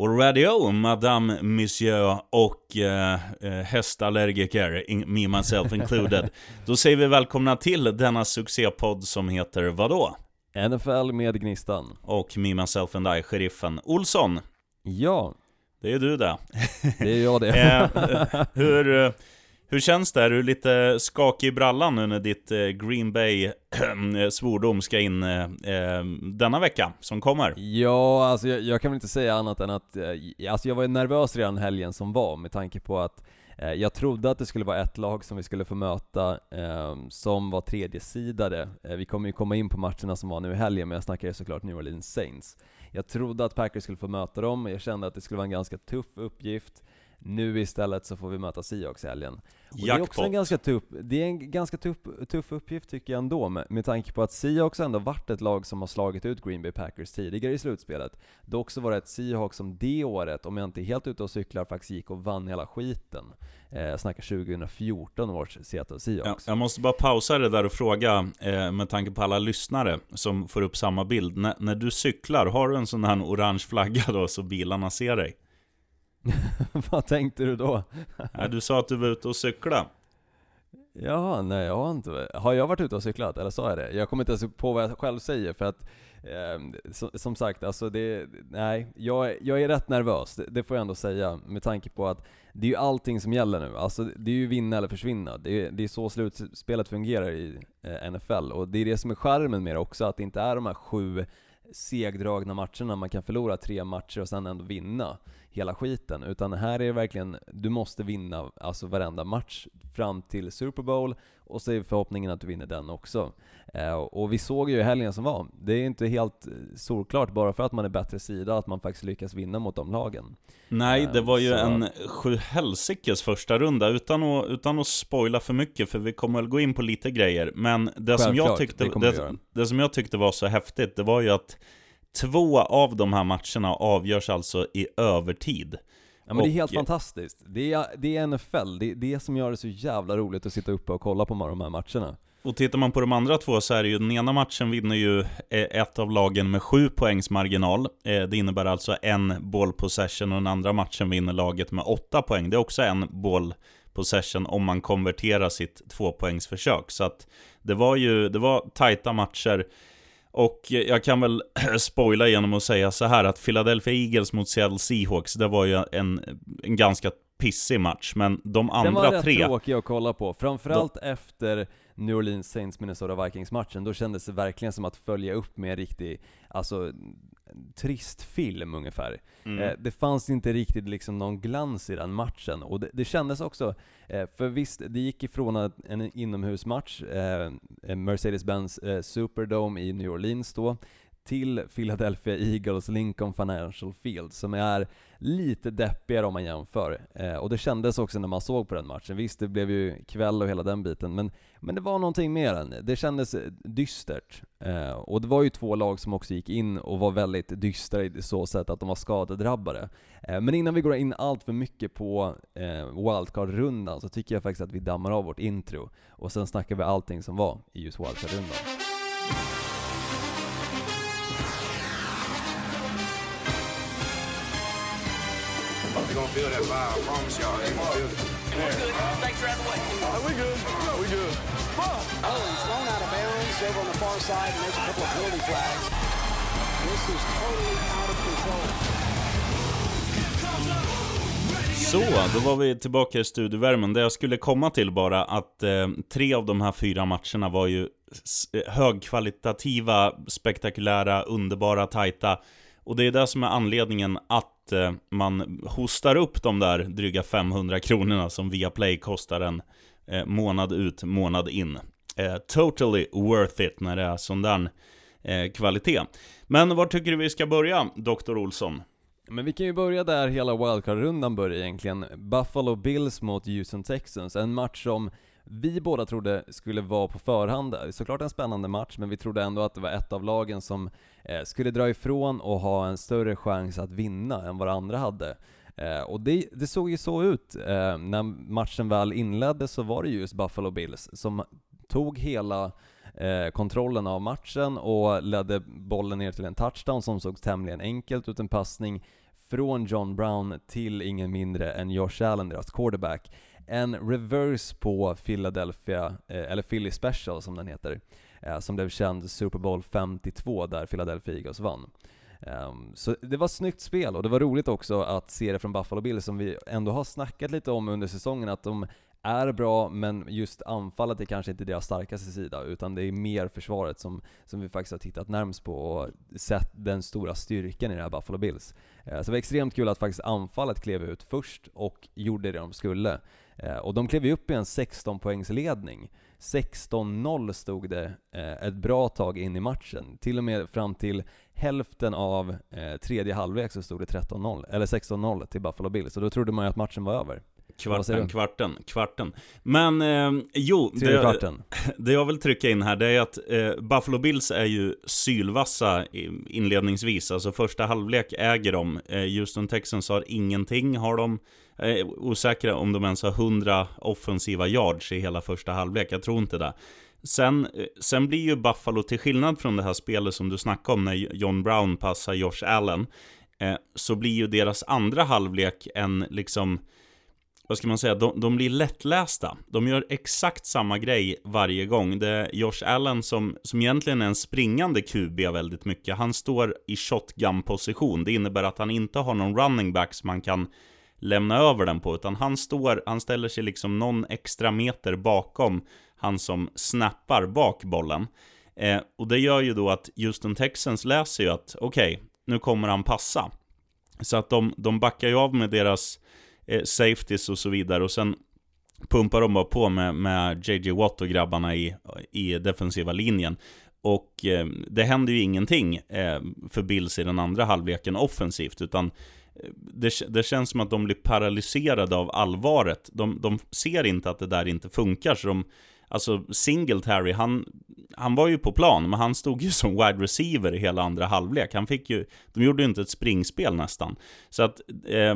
Och radio, Madame Monsieur och eh, eh, hästallergiker, me myself included. Då säger vi välkomna till denna succépodd som heter vadå? NFL med Gnistan. Och me myself and I, sheriffen Olsson. Ja. Det är du det. Det är jag det. eh, hur, eh, hur känns det? Är du lite skakig i brallan nu när ditt eh, Green Bay-svordom eh, ska in eh, eh, denna vecka som kommer? Ja, alltså jag, jag, kan väl inte säga annat än att, alltså jag var nervös redan helgen som var med tanke på att jag trodde att det skulle vara ett lag som vi skulle få möta eh, som var tredjesidade. Vi kommer ju komma in på matcherna som var nu i helgen, men jag snackar ju såklart New Orleans Saints. Jag trodde att Packers skulle få möta dem, jag kände att det skulle vara en ganska tuff uppgift. Nu istället så får vi möta Seahawks i helgen. Och det är också en ganska tuff, det är en ganska tuff, tuff uppgift tycker jag ändå, med, med tanke på att Seahawks ändå varit ett lag som har slagit ut Green Bay Packers tidigare i slutspelet. Det har också varit ett Seahawks som det året, om jag inte är helt ute och cyklar, faktiskt gick och vann hela skiten. Eh, snackar 2014 års Seattle Seahawks. Ja, jag måste bara pausa det där och fråga, eh, med tanke på alla lyssnare som får upp samma bild. N när du cyklar, har du en sån här orange flagga då så bilarna ser dig? Vad tänkte du då? ja, du sa att du var ute och cykla. Jaha, nej jag har inte Har jag varit ute och cyklat? Eller sa jag det? Jag kommer inte ens på vad jag själv säger för att eh, som, som sagt, alltså det, nej, jag, jag är rätt nervös, det, det, får jag ändå säga, med tanke på att det är ju allting som gäller nu. Alltså det är ju vinna eller försvinna. Det är, det är så slutspelet fungerar i eh, NFL, och det är det som är skärmen med det också, att det inte är de här sju segdragna matcherna, man kan förlora tre matcher och sen ändå vinna hela skiten. Utan här är det verkligen, du måste vinna alltså varenda match fram till Super Bowl och så är förhoppningen att du vinner den också. Eh, och vi såg ju i helgen som var, det är inte helt solklart bara för att man är bättre sida att man faktiskt lyckas vinna mot de lagen. Nej, det var ju så... en sju helsikes första runda utan att, utan att spoila för mycket för vi kommer väl gå in på lite grejer. Men det som, jag tyckte, det, det, det som jag tyckte var så häftigt, det var ju att Två av de här matcherna avgörs alltså i övertid. Ja men det är helt fantastiskt. Det är, det är NFL, det är det som gör det så jävla roligt att sitta uppe och kolla på de här matcherna. Och tittar man på de andra två så är det ju, den ena matchen vinner ju eh, ett av lagen med sju poängs marginal. Eh, det innebär alltså en ball possession och den andra matchen vinner laget med åtta poäng. Det är också en ball possession om man konverterar sitt tvåpoängsförsök. Så att det var ju, det var tajta matcher. Och jag kan väl spoila genom att säga så här att Philadelphia Eagles mot Seattle Seahawks, det var ju en, en ganska pissig match, men de andra tre... Den var rätt tråkig att kolla på, framförallt de... efter New Orleans Saints Minnesota Vikings-matchen, då kändes det verkligen som att följa upp med en riktig, alltså trist film ungefär. Mm. Eh, det fanns inte riktigt liksom någon glans i den matchen, och det, det kändes också, eh, för visst, det gick ifrån en inomhusmatch, eh, Mercedes-Benz Superdome i New Orleans då, till Philadelphia Eagles Lincoln Financial Field, som är lite deppigare om man jämför. Eh, och det kändes också när man såg på den matchen. Visst, det blev ju kväll och hela den biten, men, men det var någonting mer än det. kändes eh, dystert. Eh, och det var ju två lag som också gick in och var väldigt dystra i så sätt att de var skadedrabbade. Eh, men innan vi går in allt för mycket på eh, wildcard-rundan så tycker jag faktiskt att vi dammar av vårt intro, och sen snackar vi allting som var i just wildcard-rundan. They're gonna feel that vibe. I promise y'all, they're gonna feel it. We're good. Thanks for having the way. Uh, we good. No, we good. Fuck. Oh, he's thrown out of bounds over on the far side, and there's a couple of penalty flags. This is totally out of control. Så, då var vi tillbaka i studiovärmen. Det jag skulle komma till bara att eh, tre av de här fyra matcherna var ju högkvalitativa, spektakulära, underbara, tajta. Och det är det som är anledningen att eh, man hostar upp de där dryga 500 kronorna som Viaplay kostar en eh, månad ut, månad in. Eh, totally worth it när det är sån där eh, kvalitet. Men var tycker du vi ska börja, Dr. Olsson? Men vi kan ju börja där hela wildcard-rundan börjar egentligen. Buffalo Bills mot Houston Texans, en match som vi båda trodde skulle vara på förhand. Såklart en spännande match, men vi trodde ändå att det var ett av lagen som eh, skulle dra ifrån och ha en större chans att vinna än vad det andra hade. Eh, och det, det, såg ju så ut. Eh, när matchen väl inleddes så var det just Buffalo Bills som tog hela kontrollen av matchen och ledde bollen ner till en touchdown som såg tämligen enkelt ut, en passning från John Brown till ingen mindre än Josh Allen, deras quarterback. En reverse på Philadelphia, eh, eller Philly Special som den heter, eh, som blev känd Super Bowl 52 där Philadelphia Eagles vann. Ehm, så det var ett snyggt spel och det var roligt också att se det från Buffalo Bills som vi ändå har snackat lite om under säsongen, att de är bra, men just anfallet är kanske inte deras starkaste sida, utan det är mer försvaret som, som vi faktiskt har tittat närmst på och sett den stora styrkan i det här Buffalo Bills. Eh, så det var extremt kul att faktiskt anfallet klev ut först och gjorde det de skulle. Eh, och de klev ju upp i en 16 poängsledning. 16-0 stod det eh, ett bra tag in i matchen. Till och med fram till hälften av tredje halvlek så stod det 13-0, eller 16-0 till Buffalo Bills. Så då trodde man ju att matchen var över. Kvarten, kvarten, kvarten. Men eh, jo, det, kvarten. det jag vill trycka in här det är att eh, Buffalo Bills är ju sylvassa inledningsvis. Alltså första halvlek äger de. Eh, Houston Texans har ingenting. Har de Eh, är osäker om de ens har 100 offensiva yards i hela första halvlek. Jag tror inte det. Sen, eh, sen blir ju Buffalo, till skillnad från det här spelet som du snackade om när John Brown passar Josh Allen, eh, så blir ju deras andra halvlek en liksom vad ska man säga, de, de blir lättlästa. De gör exakt samma grej varje gång. Det är Josh Allen som, som egentligen är en springande QB väldigt mycket. Han står i shotgun-position. Det innebär att han inte har någon running back som man kan lämna över den på, utan han står, han ställer sig liksom någon extra meter bakom han som snappar bak bollen. Eh, och det gör ju då att Houston Texans läser ju att okej, okay, nu kommer han passa. Så att de, de backar ju av med deras eh, safeties och så vidare. Och sen pumpar de bara på med, med JJ Watt och grabbarna i, i defensiva linjen. Och eh, det händer ju ingenting eh, för Bills i den andra halvleken offensivt, utan det, det, känns som att de blir paralyserade av allvaret. De, de ser inte att det där inte funkar, så de, Alltså Singletary, han, han var ju på plan, men han stod ju som wide receiver i hela andra halvlek. Han fick ju, de gjorde ju inte ett springspel nästan. Så att eh,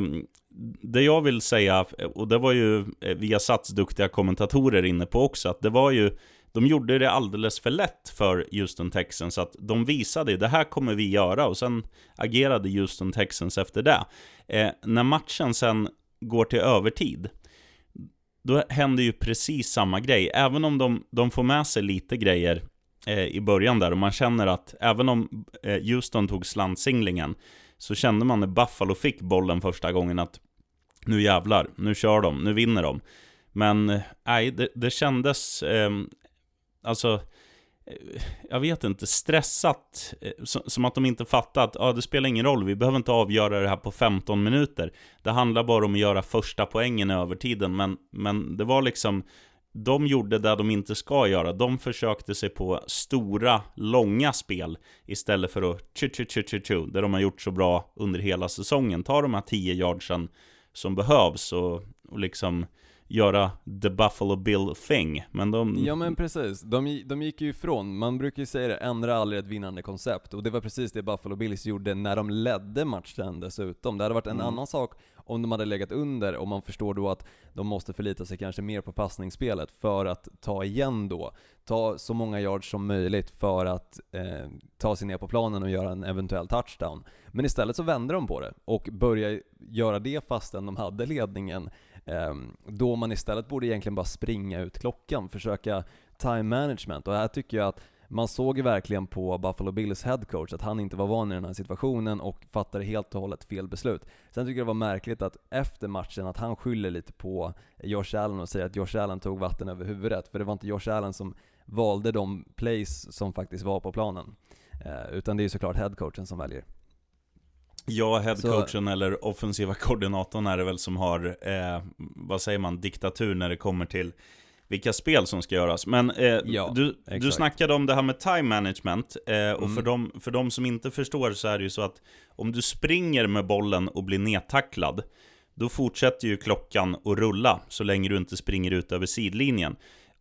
det jag vill säga, och det var ju eh, via Viasats duktiga kommentatorer inne på också, att det var ju de gjorde det alldeles för lätt för Houston Texans, att de visade det här kommer vi göra och sen agerade Houston Texans efter det. Eh, när matchen sen går till övertid, då händer ju precis samma grej. Även om de, de får med sig lite grejer eh, i början där och man känner att även om eh, Houston tog slantsinglingen så kände man när Buffalo fick bollen första gången att nu jävlar, nu kör de, nu vinner de. Men eh, nej, det, det kändes, eh, alltså, eh, jag vet inte, stressat. Eh, som att de inte fattat att ah, det spelar ingen roll, vi behöver inte avgöra det här på 15 minuter. Det handlar bara om att göra första poängen i övertiden, men, men det var liksom de gjorde det de inte ska göra. De försökte sig på stora, långa spel istället för att tju tju tju tju tju, det de har gjort så bra under hela säsongen. Ta de här 10 yardsen som behövs och, och liksom göra the Buffalo Bill thing, men de... Ja men precis, de, de gick ju ifrån, man brukar ju säga det, ändra aldrig ett vinnande koncept, och det var precis det Buffalo Bills gjorde när de ledde matchen dessutom. Det hade varit en mm. annan sak om de hade legat under, och man förstår då att de måste förlita sig kanske mer på passningsspelet för att ta igen då. Ta så många yards som möjligt för att eh, ta sig ner på planen och göra en eventuell touchdown. Men istället så vände de på det och började göra det fastän de hade ledningen Ehm, då man istället borde egentligen bara springa ut klockan, försöka time management. Och här tycker jag att man såg ju verkligen på Buffalo Bills headcoach att han inte var van i den här situationen och fattade helt och hållet fel beslut. Sen tycker jag det var märkligt att efter matchen att han skyller lite på Josh Allen och säger att Josh Allen tog vatten över huvudet, för det var inte Josh Allen som valde de plays som faktiskt var på planen. Eh, utan det är ju såklart headcoachen som väljer. Ja, headcoachen eller offensiva koordinatorn är det väl som har, eh, vad säger man, diktatur när det kommer till vilka spel som ska göras. Men eh, ja, du, du snackade om det här med time management, eh, och mm. för, de, för de som inte förstår så är det ju så att om du springer med bollen och blir nedtacklad, då fortsätter ju klockan att rulla så länge du inte springer ut över sidlinjen.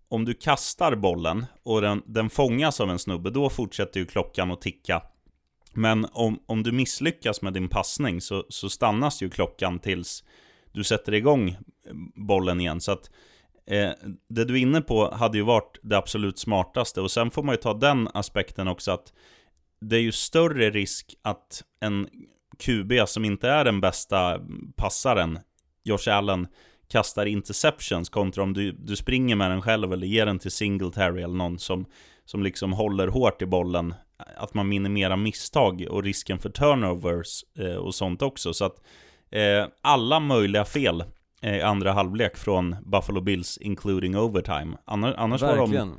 Om du kastar bollen och den, den fångas av en snubbe, då fortsätter ju klockan att ticka men om, om du misslyckas med din passning så, så stannas ju klockan tills du sätter igång bollen igen. Så att eh, det du är inne på hade ju varit det absolut smartaste. Och sen får man ju ta den aspekten också att det är ju större risk att en QB som inte är den bästa passaren, Josh Allen, kastar interceptions kontra om du, du springer med den själv eller ger den till Singletary eller någon som, som liksom håller hårt i bollen. Att man minimerar misstag och risken för turnovers eh, och sånt också. Så att eh, alla möjliga fel i eh, andra halvlek från Buffalo Bills, including overtime. Annars, annars var de...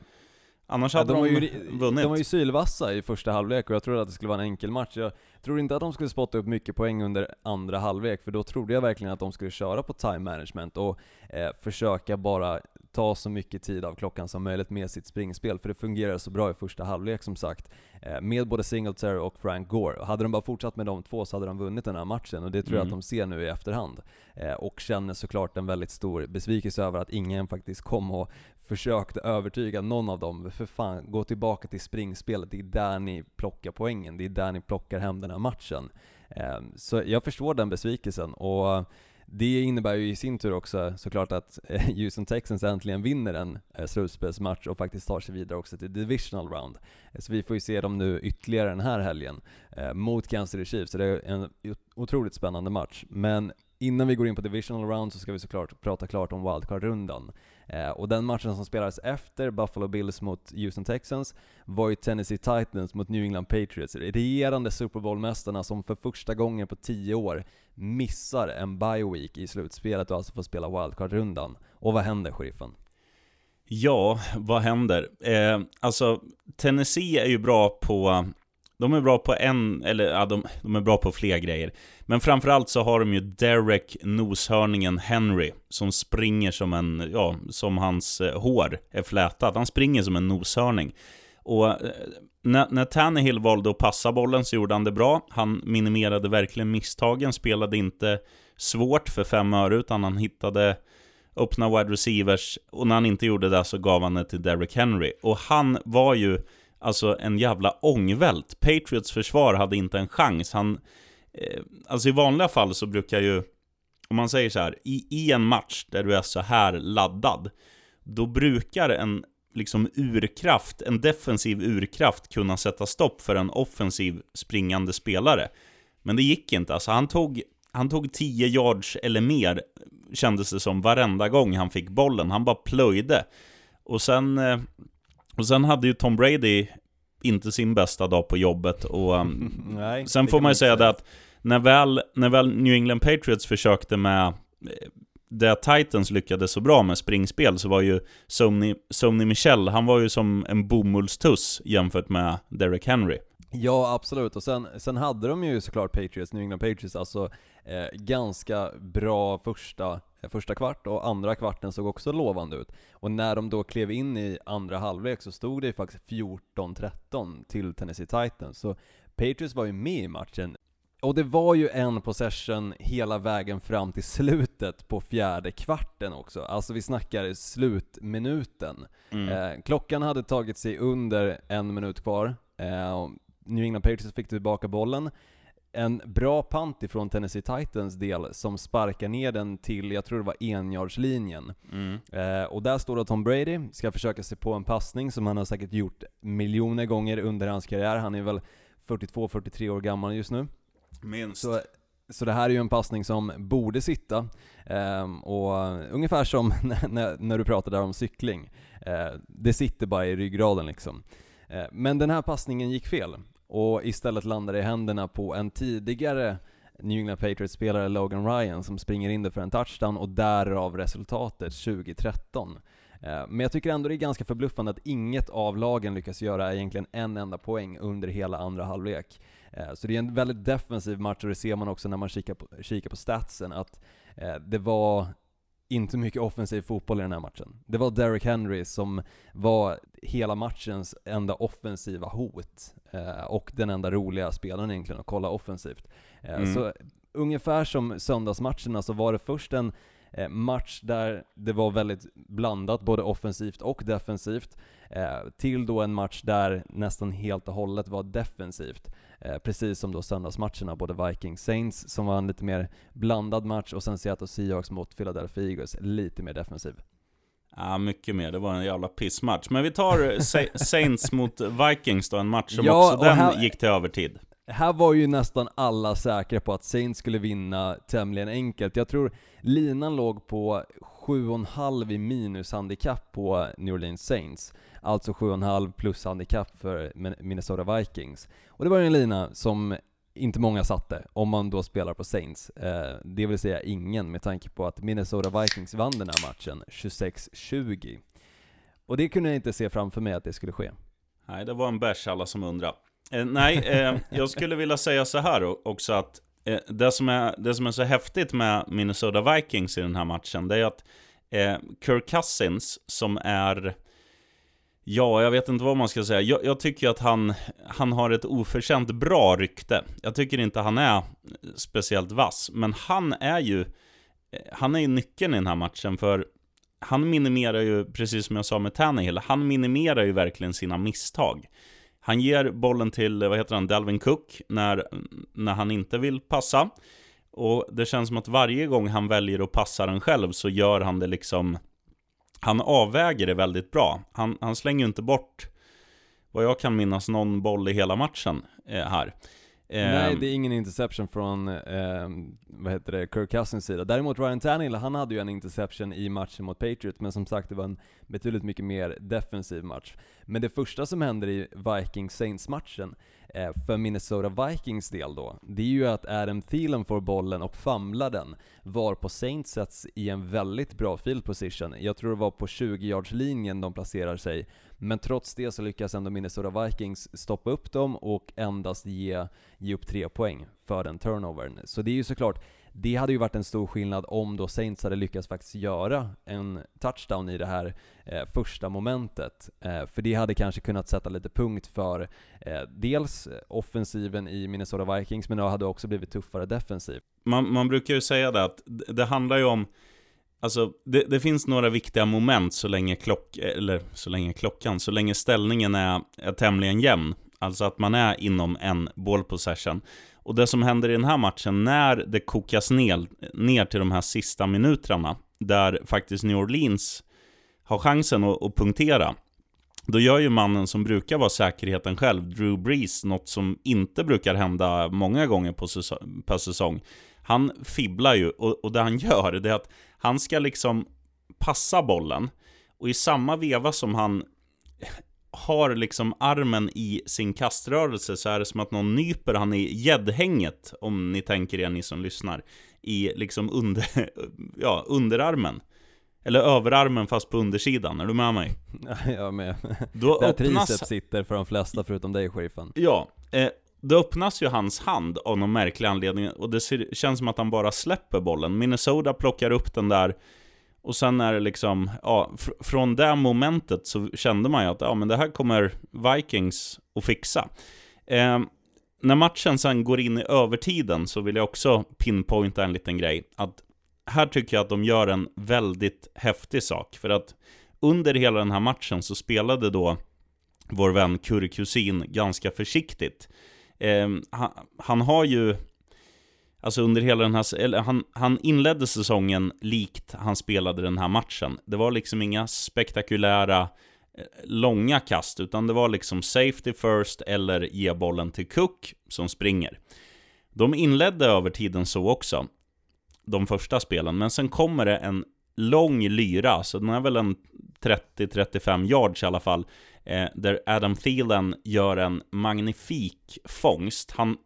Annars hade ja, de, de ju, vunnit. De var ju sylvassa i första halvlek och jag trodde att det skulle vara en enkel match. Jag tror inte att de skulle spotta upp mycket poäng under andra halvlek, för då trodde jag verkligen att de skulle köra på time management och eh, försöka bara ta så mycket tid av klockan som möjligt med sitt springspel, för det fungerar så bra i första halvlek som sagt, eh, med både Singletary och Frank Gore. Hade de bara fortsatt med de två så hade de vunnit den här matchen, och det tror jag att mm. de ser nu i efterhand. Eh, och känner såklart en väldigt stor besvikelse över att ingen faktiskt kom och försökte övertyga någon av dem. För fan, gå tillbaka till springspelet, det är där ni plockar poängen, det är där ni plockar hem den här matchen. Eh, så jag förstår den besvikelsen, och det innebär ju i sin tur också såklart att eh, Houston Texans äntligen vinner en eh, slutspelsmatch och faktiskt tar sig vidare också till divisional round. Eh, så vi får ju se dem nu ytterligare den här helgen mot Kansas City Chiefs, så det är en otroligt spännande match. Men innan vi går in på divisional round så ska vi såklart prata klart om wildcard-rundan. Eh, och den matchen som spelades efter Buffalo Bills mot Houston Texans var ju Tennessee Titans mot New England Patriots, regerande Super Bowl-mästarna som för första gången på 10 år missar en bye week i slutspelet och alltså får spela wildcard-rundan. Och vad händer, sheriffen? Ja, vad händer? Eh, alltså, Tennessee är ju bra på de är bra på en, eller ja, de, de är bra på fler grejer. Men framförallt så har de ju Derek noshörningen Henry, som springer som en, ja, som hans eh, hår är flätat. Han springer som en noshörning. Och eh, när, när Tannehill valde att passa bollen så gjorde han det bra. Han minimerade verkligen misstagen, spelade inte svårt för fem öre, utan han hittade öppna wide receivers. Och när han inte gjorde det så gav han det till Derek Henry. Och han var ju alltså en jävla ångvält. Patriots försvar hade inte en chans. Han, eh, alltså i vanliga fall så brukar ju, om man säger så här, i, i en match där du är så här laddad, då brukar en liksom urkraft, en defensiv urkraft kunna sätta stopp för en offensiv springande spelare. Men det gick inte, alltså han tog, han tog 10 yards eller mer, kändes det som, varenda gång han fick bollen. Han bara plöjde. Och sen eh, och sen hade ju Tom Brady inte sin bästa dag på jobbet och um, Nej, sen får man ju säga det att när väl, när väl New England Patriots försökte med eh, det Titans lyckades så bra med springspel så var ju Sony, Sony Michel, han var ju som en bomullstuss jämfört med Derek Henry. Ja, absolut. Och sen, sen hade de ju såklart Patriots, New England Patriots, alltså eh, ganska bra första första kvart och andra kvarten såg också lovande ut. Och när de då klev in i andra halvlek så stod det ju faktiskt 14-13 till Tennessee Titans. Så Patriots var ju med i matchen. Och det var ju en possession hela vägen fram till slutet på fjärde kvarten också. Alltså vi snackar slutminuten. Mm. Eh, klockan hade tagit sig under en minut kvar. Eh, New England Patriots fick tillbaka bollen en bra punt ifrån Tennessee Titans del som sparkar ner den till, jag tror det var enjardslinjen. Mm. Eh, och där står det Tom Brady, ska försöka sig på en passning som han har säkert gjort miljoner gånger under hans karriär. Han är väl 42-43 år gammal just nu. Minst. Så, så det här är ju en passning som borde sitta. Eh, och ungefär som när, när, du pratade där om cykling. Eh, det sitter bara i ryggraden liksom. Eh, men den här passningen gick fel och istället landar i händerna på en tidigare New England Patriots-spelare, Logan Ryan, som springer in det för en touchdown och därav resultatet 2013. Eh, men jag tycker ändå det är ganska förbluffande att inget av lagen lyckas göra egentligen en enda poäng under hela andra halvlek. Eh, så det är en väldigt defensiv match och det ser man också när man kikar på, kikar på statsen att eh, det var inte mycket offensiv fotboll i den här matchen. Det var Derrick Henry som var hela matchens enda offensiva hot eh, och den enda roliga spelaren egentligen att kolla offensivt. Eh, mm. Så ungefär som söndagsmatcherna så var det först en eh, match där det var väldigt blandat, både offensivt och defensivt, till då en match där nästan helt och hållet var defensivt. Eh, precis som då söndagsmatcherna, både Vikings Saints som var en lite mer blandad match och sen Seattle Seahawks mot Philadelphia Eagles, lite mer defensiv. Ja, mycket mer. Det var en jävla pissmatch. Men vi tar Saints mot Vikings då, en match som ja, också den här, gick till övertid. Här var ju nästan alla säkra på att Saints skulle vinna tämligen enkelt. Jag tror linan låg på 7,5 i minushandikapp på New Orleans Saints. Alltså 7,5 plus handikapp för Minnesota Vikings. Och det var ju en lina som inte många satte, om man då spelar på Saints. Eh, det vill säga ingen, med tanke på att Minnesota Vikings vann den här matchen 26-20. Och det kunde jag inte se framför mig att det skulle ske. Nej, det var en bärs alla som undrar. Eh, nej, eh, jag skulle vilja säga så här också att Eh, det, som är, det som är så häftigt med Minnesota Vikings i den här matchen, det är att eh, Kirk Cousins, som är Ja, jag vet inte vad man ska säga. Jag, jag, tycker att han, han har ett oförtjänt bra rykte. Jag tycker inte han är eh, speciellt vass, men han är ju eh, han är ju nyckeln i den här matchen, för han minimerar ju, precis som jag sa med Tannehill, han minimerar ju verkligen sina misstag. Han ger bollen till, vad heter han, Dalvin Cook, när, när han inte vill passa. Och det känns som att varje gång han väljer att passa den själv så gör han det liksom han avväger det väldigt bra. Han, han slänger ju inte bort, vad jag kan minnas, någon boll i hela matchen eh, här. Nej, ehm. det är ingen interception från, eh, vad heter det, Kirk Cousins sida. Däremot Ryan Tannehill, han hade ju en interception i matchen mot Patriots, men som sagt det var en betydligt mycket mer defensiv match. Men det första som händer i Vikings-Saints-matchen, eh, för Minnesota Vikings del då, det är ju att Adam Thielen får bollen och famlar den, var på Saints sätts i en väldigt bra field position. Jag tror det var på 20-yards-linjen de placerar sig, men trots det så lyckas ändå Minnesota Vikings stoppa upp dem och endast ge, ge upp tre poäng för den turnovern. Så det är ju såklart, det hade ju varit en stor skillnad om då Saints hade lyckats faktiskt göra en touchdown i det här eh, första momentet. Eh, för det hade kanske kunnat sätta lite punkt för eh, dels offensiven i Minnesota Vikings, men det hade också blivit tuffare defensiv. Man, man brukar ju säga det att det handlar ju om Alltså, det, det, finns några viktiga moment så länge klock, eller så länge klockan, så länge ställningen är, är tämligen jämn. Alltså att man är inom en ball possession. Och det som händer i den här matchen, när det kokas ner, ner till de här sista minuterna, där faktiskt New Orleans har chansen att, att punktera, då gör ju mannen som brukar vara säkerheten själv, Drew Brees, något som inte brukar hända många gånger på säsong. Per säsong. Han fibblar ju, och, och det han gör, det är att han ska liksom passa bollen, och i samma veva som han har liksom armen i sin kaströrelse så är det som att någon nyper han i gäddhänget, om ni tänker er ni som lyssnar, i liksom under, ja, underarmen. Eller överarmen fast på undersidan, är du med mig? jag är med. Då Där öppnas... triceps sitter för de flesta förutom dig, sheriffen. Ja, eh, då öppnas ju hans hand av någon märklig anledning och det ser, känns som att han bara släpper bollen. Minnesota plockar upp den där och sen är det liksom, ja, fr från det momentet så kände man ju att ja, men det här kommer Vikings att fixa. Eh, när matchen sen går in i övertiden så vill jag också pinpointa en liten grej. Att här tycker jag att de gör en väldigt häftig sak. För att under hela den här matchen så spelade då vår vän Kurkusin ganska försiktigt. Eh, han, han, har ju, alltså under hela den här, eller han, han inledde säsongen likt han spelade den här matchen. Det var liksom inga spektakulära eh, långa kast, utan det var liksom safety first eller ge bollen till Cook som springer. De inledde över tiden så också, de första spelen, men sen kommer det en lång lyra, så den är väl en 30-35 yards i alla fall, eh, där Adam Thielen gör en magnifik fångst. Han,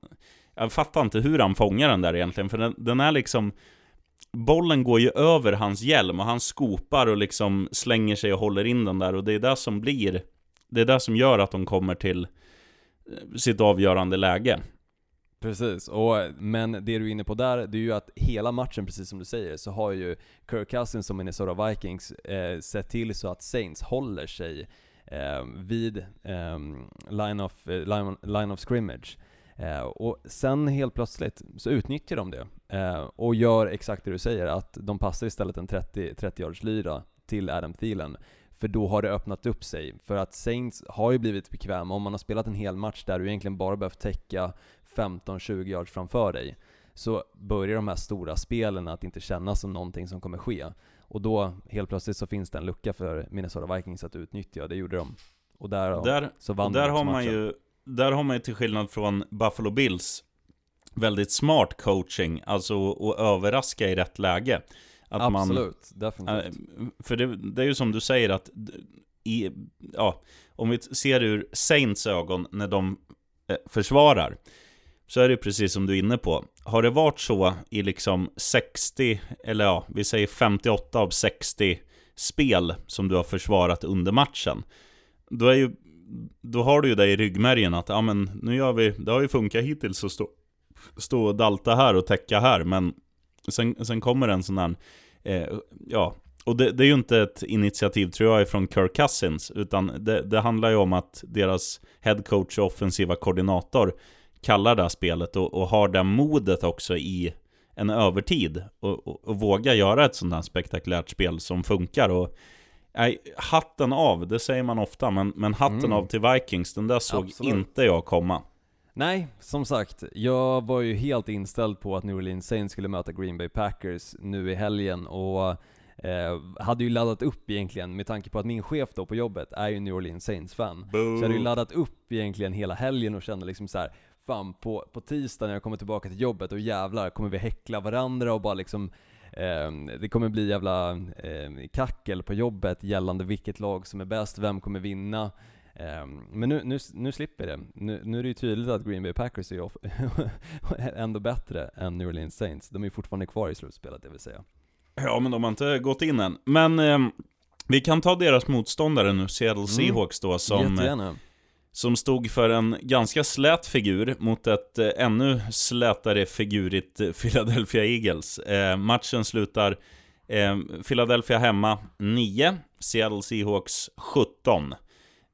jag fattar inte hur han fångar den där egentligen, för den, den är liksom Bollen går ju över hans hjälm och han skopar och liksom slänger sig och håller in den där och det är det som blir Det är det som gör att de kommer till eh, sitt avgörande läge. Precis, och, men det du är inne på där, det är ju att hela matchen, precis som du säger, så har ju Kirk Cousins som Minnesota Vikings eh, sett till så att Saints håller sig eh, vid eh, line, of, eh, line, line of scrimmage. Eh, och sen helt plötsligt så utnyttjar de det eh, och gör exakt det du säger, att de passar istället en 30, 30 yards lyra till Adam Thielen. För då har det öppnat upp sig. För att Saints har ju blivit bekväma, om man har spelat en hel match där du egentligen bara behövt täcka 15-20 yards framför dig, så börjar de här stora spelen att inte kännas som någonting som kommer ske. Och då, helt plötsligt så finns det en lucka för Minnesota Vikings att utnyttja, det gjorde de. Och där, där så vann och där har man ju där har man ju till skillnad från Buffalo Bills väldigt smart coaching, alltså att överraska i rätt läge. Att Absolut, man, definitivt. För det, det, är ju som du säger att i, ja, om vi ser ur Saints ögon när de eh, försvarar, så är det precis som du är inne på. Har det varit så i liksom 60, eller ja, vi säger 58 av 60 spel som du har försvarat under matchen, då, är ju, då har du ju det i ryggmärgen att ja, men nu gör vi, det har ju funkat hittills att stå, stå och dalta här och täcka här, men sen, sen kommer en sån här, eh, ja, och det, det, är ju inte ett initiativ tror jag från Kirk Cousins, utan det, det handlar ju om att deras headcoach och offensiva koordinator kallar det här spelet och, och har det modet också i en övertid och, och, och våga göra ett sånt här spektakulärt spel som funkar. Och, nej, hatten av, det säger man ofta, men, men hatten mm. av till Vikings, den där såg Absolut. inte jag komma. Nej, som sagt, jag var ju helt inställd på att New Orleans Saints skulle möta Green Bay Packers nu i helgen och eh, hade ju laddat upp egentligen, med tanke på att min chef då på jobbet är ju New Orleans Saints-fan. Så jag hade ju laddat upp egentligen hela helgen och kände liksom så här, fan på, på tisdag när jag kommer tillbaka till jobbet och jävlar kommer vi häckla varandra och bara liksom eh, det kommer bli jävla eh, kackel på jobbet gällande vilket lag som är bäst, vem kommer vinna. Eh, men nu, nu, nu slipper det. Nu, nu är det ju tydligt att Green Bay Packers är ändå bättre än New Orleans Saints. De är ju fortfarande kvar i slutspelet, det vill säga. Ja, men de har inte gått in än. Men eh, vi kan ta deras motståndare nu, Seattle mm. Seahawks då, som... Jättegärna som stod för en ganska slät figur mot ett eh, ännu slätare figurigt eh, Philadelphia Eagles. Eh, matchen slutar eh, Philadelphia hemma 9, Seattle Seahawks 17.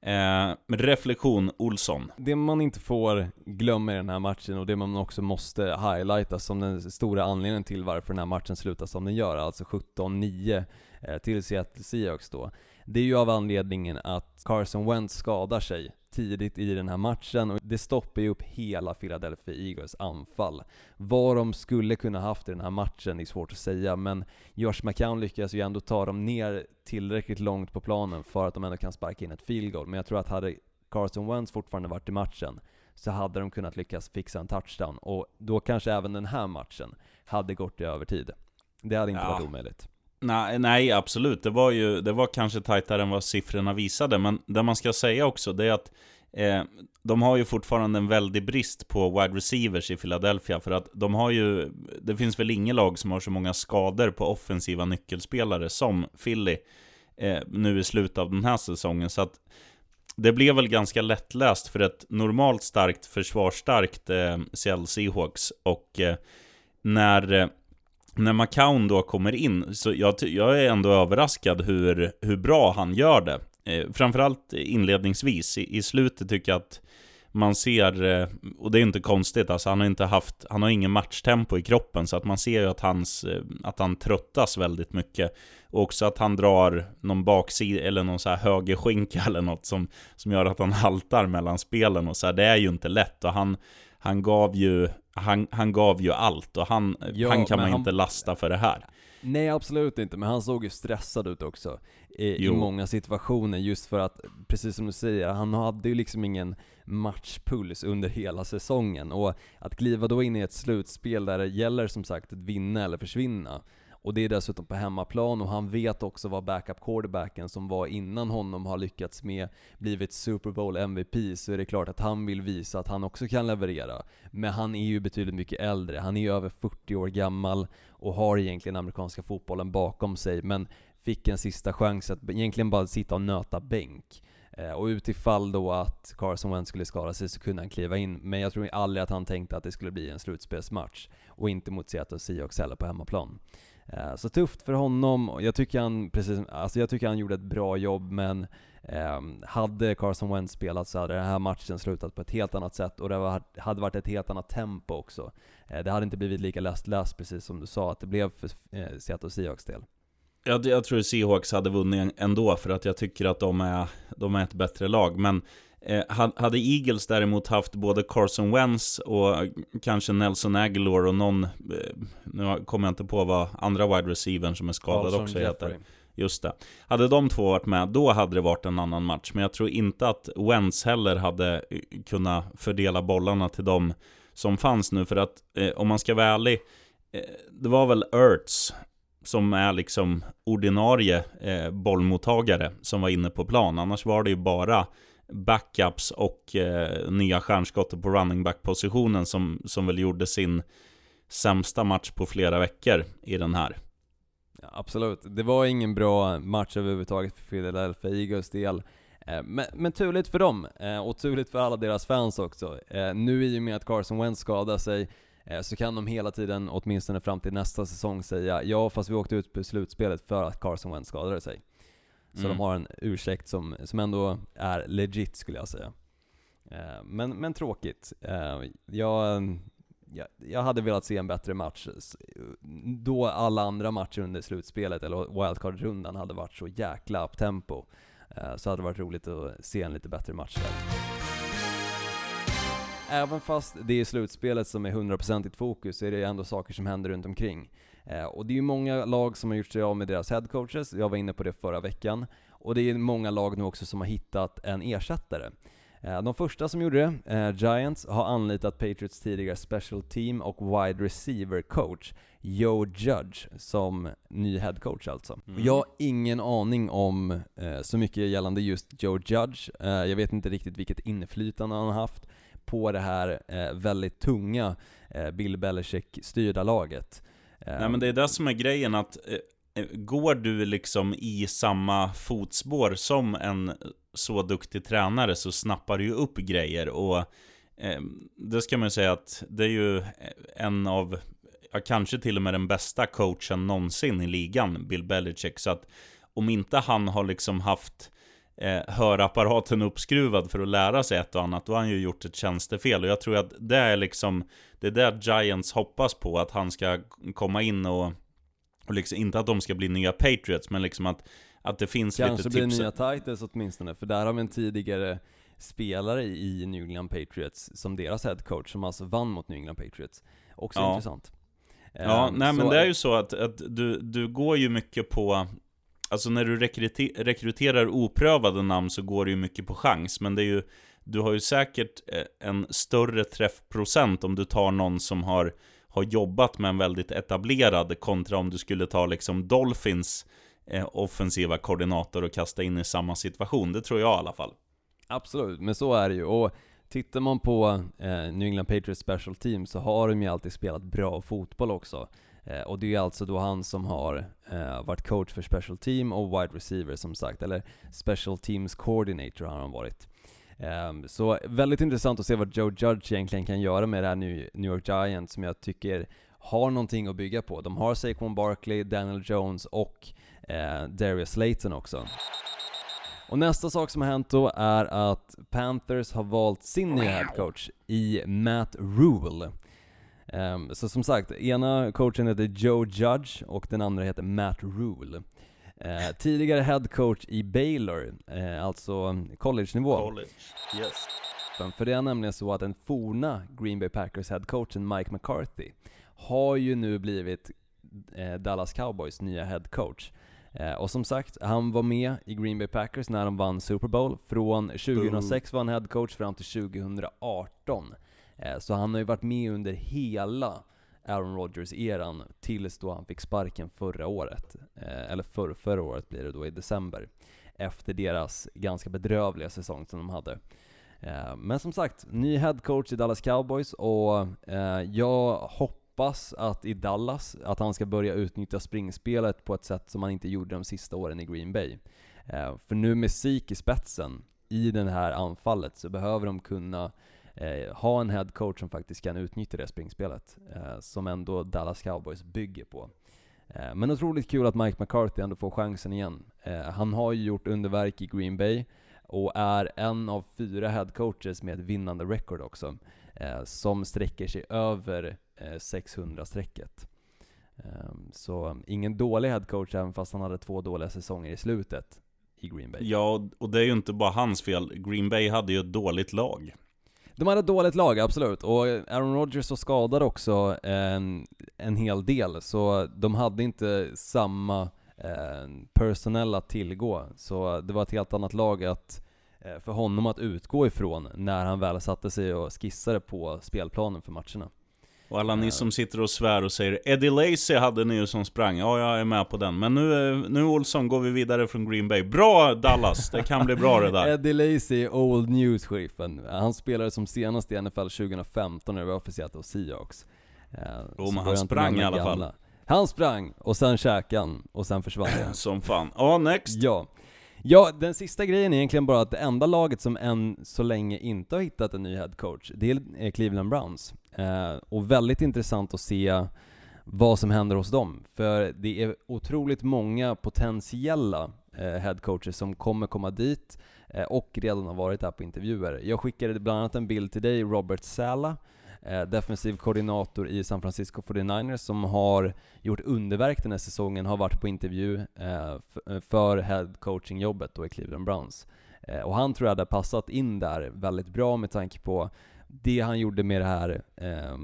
Eh, reflektion Olsson. Det man inte får glömma i den här matchen och det man också måste highlighta som den stora anledningen till varför den här matchen slutar som den gör, alltså 17-9 eh, till Seattle Seahawks då. Det är ju av anledningen att Carson Wentz skadar sig tidigt i den här matchen och det stoppar ju upp hela Philadelphia Eagles anfall. Vad de skulle kunna haft i den här matchen är svårt att säga, men Josh McCown lyckas ju ändå ta dem ner tillräckligt långt på planen för att de ändå kan sparka in ett field goal. Men jag tror att hade Carson Wentz fortfarande varit i matchen så hade de kunnat lyckas fixa en touchdown och då kanske även den här matchen hade gått i övertid. Det hade inte ja. varit omöjligt. Nej, nej, absolut. Det var ju det var kanske tajtare än vad siffrorna visade. Men det man ska säga också, det är att eh, de har ju fortfarande en väldig brist på wide receivers i Philadelphia. För att de har ju, det finns väl inget lag som har så många skador på offensiva nyckelspelare som Philly eh, nu i slutet av den här säsongen. Så att det blev väl ganska lättläst för ett normalt starkt, försvarsstarkt eh, Seattle Seahawks. Och eh, när eh, när McCown då kommer in, så jag, jag är ändå överraskad hur, hur bra han gör det. Eh, framförallt inledningsvis, i, i slutet tycker jag att man ser, eh, och det är inte konstigt, alltså han har inte haft, han har ingen matchtempo i kroppen, så att man ser ju att, hans, eh, att han tröttas väldigt mycket. Och också att han drar någon baksida, eller någon så här högerskinka eller något som, som gör att han haltar mellan spelen och så här, det är ju inte lätt. Och han, han gav ju, han, han gav ju allt och han, ja, han kan man han, inte lasta för det här. Nej absolut inte, men han såg ju stressad ut också i, i, många situationer just för att, precis som du säger, han hade ju liksom ingen matchpuls under hela säsongen och att kliva då in i ett slutspel där det gäller som sagt att vinna eller försvinna och det är dessutom på hemmaplan och han vet också vad backup quarterbacken som var innan honom har lyckats med, blivit Super Bowl MVP, så är det klart att han vill visa att han också kan leverera. Men han är ju betydligt mycket äldre, han är ju över 40 år gammal och har egentligen amerikanska fotbollen bakom sig, men fick en sista chans att egentligen bara sitta och nöta bänk. Eh, och utifall då att Carson Wentz skulle skada sig så kunde han kliva in, men jag tror aldrig att han tänkte att det skulle bli en slutspelsmatch. Och inte mot Seattle Seahawks heller på hemmaplan. Eh, så tufft för honom, jag tycker han, precis, alltså jag tycker han gjorde ett bra jobb men eh, hade Carson Wentz spelat så hade den här matchen slutat på ett helt annat sätt och det var, hade varit ett helt annat tempo också. Eh, det hade inte blivit lika läst precis som du sa att det blev för eh, Seattle Seahawks del. Jag, jag tror Seahawks hade vunnit ändå för att jag tycker att de är, de är ett bättre lag. Men Eh, hade Eagles däremot haft både Carson Wentz och kanske Nelson Aguilar och någon, eh, nu kommer jag inte på vad andra wide receivern som är skadad också heter. Just det. Hade de två varit med, då hade det varit en annan match. Men jag tror inte att Wentz heller hade eh, kunnat fördela bollarna till dem som fanns nu. För att eh, om man ska vara ärlig, eh, det var väl Ertz som är liksom ordinarie eh, bollmottagare som var inne på plan. Annars var det ju bara backups och eh, nya stjärnskottet på running back-positionen som, som väl gjorde sin sämsta match på flera veckor i den här. Ja, absolut, det var ingen bra match överhuvudtaget för Philadelphia Eagles del. Eh, men, men turligt för dem, eh, och turligt för alla deras fans också. Eh, nu i och med att Carson Wentz skadar sig, eh, så kan de hela tiden, åtminstone fram till nästa säsong, säga ja fast vi åkte ut på slutspelet för att Carson Wentz skadade sig. Så mm. de har en ursäkt som, som ändå är legit skulle jag säga. Men, men tråkigt. Jag, jag, jag hade velat se en bättre match, då alla andra matcher under slutspelet, eller wildcard-rundan, hade varit så jäkla up tempo. Eh, så hade det varit roligt att se en lite bättre match där. Även fast det är slutspelet som är 100% i fokus, så är det ändå saker som händer runt omkring. Eh, och det är ju många lag som har gjort sig av med deras headcoaches, jag var inne på det förra veckan. Och det är många lag nu också som har hittat en ersättare. Eh, de första som gjorde det, eh, Giants, har anlitat Patriots tidigare special team och wide receiver coach, Joe Judge, som ny head coach alltså. Mm. Jag har ingen aning om så mycket gällande just Joe Judge. Jag vet inte riktigt vilket inflytande han har haft på det här väldigt tunga Bill Belichick-styrda laget. Nej men det är det som är grejen att eh, eh, går du liksom i samma fotspår som en så duktig tränare så snappar du ju upp grejer och eh, det ska man ju säga att det är ju eh, en av, ja, kanske till och med den bästa coachen någonsin i ligan, Bill Belichick. Så att om inte han har liksom haft eh, hörapparaten uppskruvad för att lära sig ett och annat, då har han ju gjort ett tjänstefel. Och jag tror att det är liksom, det är det Giants hoppas på, att han ska komma in och, och liksom, inte att de ska bli nya Patriots, men liksom att att det finns Kanske lite tips. Kanske blir nya Titans åtminstone, för där har vi en tidigare spelare i New England Patriots som deras head coach, som alltså vann mot New England Patriots. Också ja. intressant. Ja, um, nej men det är ju så att, att du, du går ju mycket på Alltså när du rekryter, rekryterar oprövade namn så går det ju mycket på chans, men det är ju Du har ju säkert eh, en större träffprocent om du tar någon som har Har jobbat med en väldigt etablerad kontra om du skulle ta liksom Dolphins eh, offensiva koordinator och kasta in i samma situation. Det tror jag i alla fall. Absolut, men så är det ju. Och tittar man på eh, New England Patriots Special Team så har de ju alltid spelat bra fotboll också. Eh, och det är alltså då han som har eh, varit coach för Special Team och Wide Receiver som sagt, eller Special Teams Coordinator har han varit. Ehm, så väldigt intressant att se vad Joe Judge egentligen kan göra med det här New York Giants som jag tycker har någonting att bygga på. De har Saquon Barkley, Daniel Jones och eh, Darius Slayton också. Och nästa sak som har hänt då är att Panthers har valt sin nya headcoach i Matt Rule. Um, så som sagt, ena coachen heter Joe Judge och den andra heter Matt Rule. Uh, tidigare headcoach i Baylor, uh, alltså college-nivå. College, yes. För det är nämligen så att den forna Green Bay Packers headcoachen Mike McCarthy har ju nu blivit uh, Dallas Cowboys nya headcoach. Eh, och som sagt, han var med i Green Bay Packers när de vann Super Bowl. Från 2006 var han headcoach fram till 2018. Eh, så han har ju varit med under hela Aaron Rodgers-eran tills då han fick sparken förra året. Eh, eller för, förra året blir det då, i december. Efter deras ganska bedrövliga säsong som de hade. Eh, men som sagt, ny headcoach i Dallas Cowboys och jag hoppas att i Dallas, att han ska börja utnyttja springspelet på ett sätt som han inte gjorde de sista åren i Green Bay. För nu med Sik i spetsen, i det här anfallet, så behöver de kunna eh, ha en headcoach som faktiskt kan utnyttja det springspelet, eh, som ändå Dallas Cowboys bygger på. Eh, men otroligt kul att Mike McCarthy ändå får chansen igen. Eh, han har ju gjort underverk i Green Bay, och är en av fyra headcoaches med ett vinnande record också, eh, som sträcker sig över 600-strecket. Eh, ehm, så ingen dålig headcoach även fast han hade två dåliga säsonger i slutet i Green Bay. Ja, och det är ju inte bara hans fel. Green Bay hade ju ett dåligt lag. De hade ett dåligt lag, absolut. Och Aaron Rodgers var skadad också en, en hel del, så de hade inte samma eh, personella att tillgå. Så det var ett helt annat lag att, eh, för honom att utgå ifrån när han väl satte sig och skissade på spelplanen för matcherna. Och alla ni som sitter och svär och säger Eddie Lacy hade ni ju som sprang, ja jag är med på den. Men nu, nu Olsson går vi vidare från Green Bay. Bra Dallas, det kan bli bra det där. Eddie Lacy, Old News sheriffen. Han spelade som senast i NFL 2015 när det var för Seattle Seahawks. Jo men han sprang i alla gamla. fall. Han sprang, och sen käkade han, och sen försvann han. som fan. Ja, next. Ja. Ja, den sista grejen är egentligen bara att det enda laget som än så länge inte har hittat en ny headcoach, det är Cleveland Browns. Eh, och väldigt intressant att se vad som händer hos dem. För det är otroligt många potentiella eh, headcoacher som kommer komma dit eh, och redan har varit här på intervjuer. Jag skickade bland annat en bild till dig, Robert Sala, Eh, defensiv koordinator i San Francisco 49ers som har gjort underverk den här säsongen, har varit på intervju eh, eh för headcoaching-jobbet då i Cleveland Browns. Eh, och han tror jag hade passat in där väldigt bra med tanke på det han gjorde med det här eh,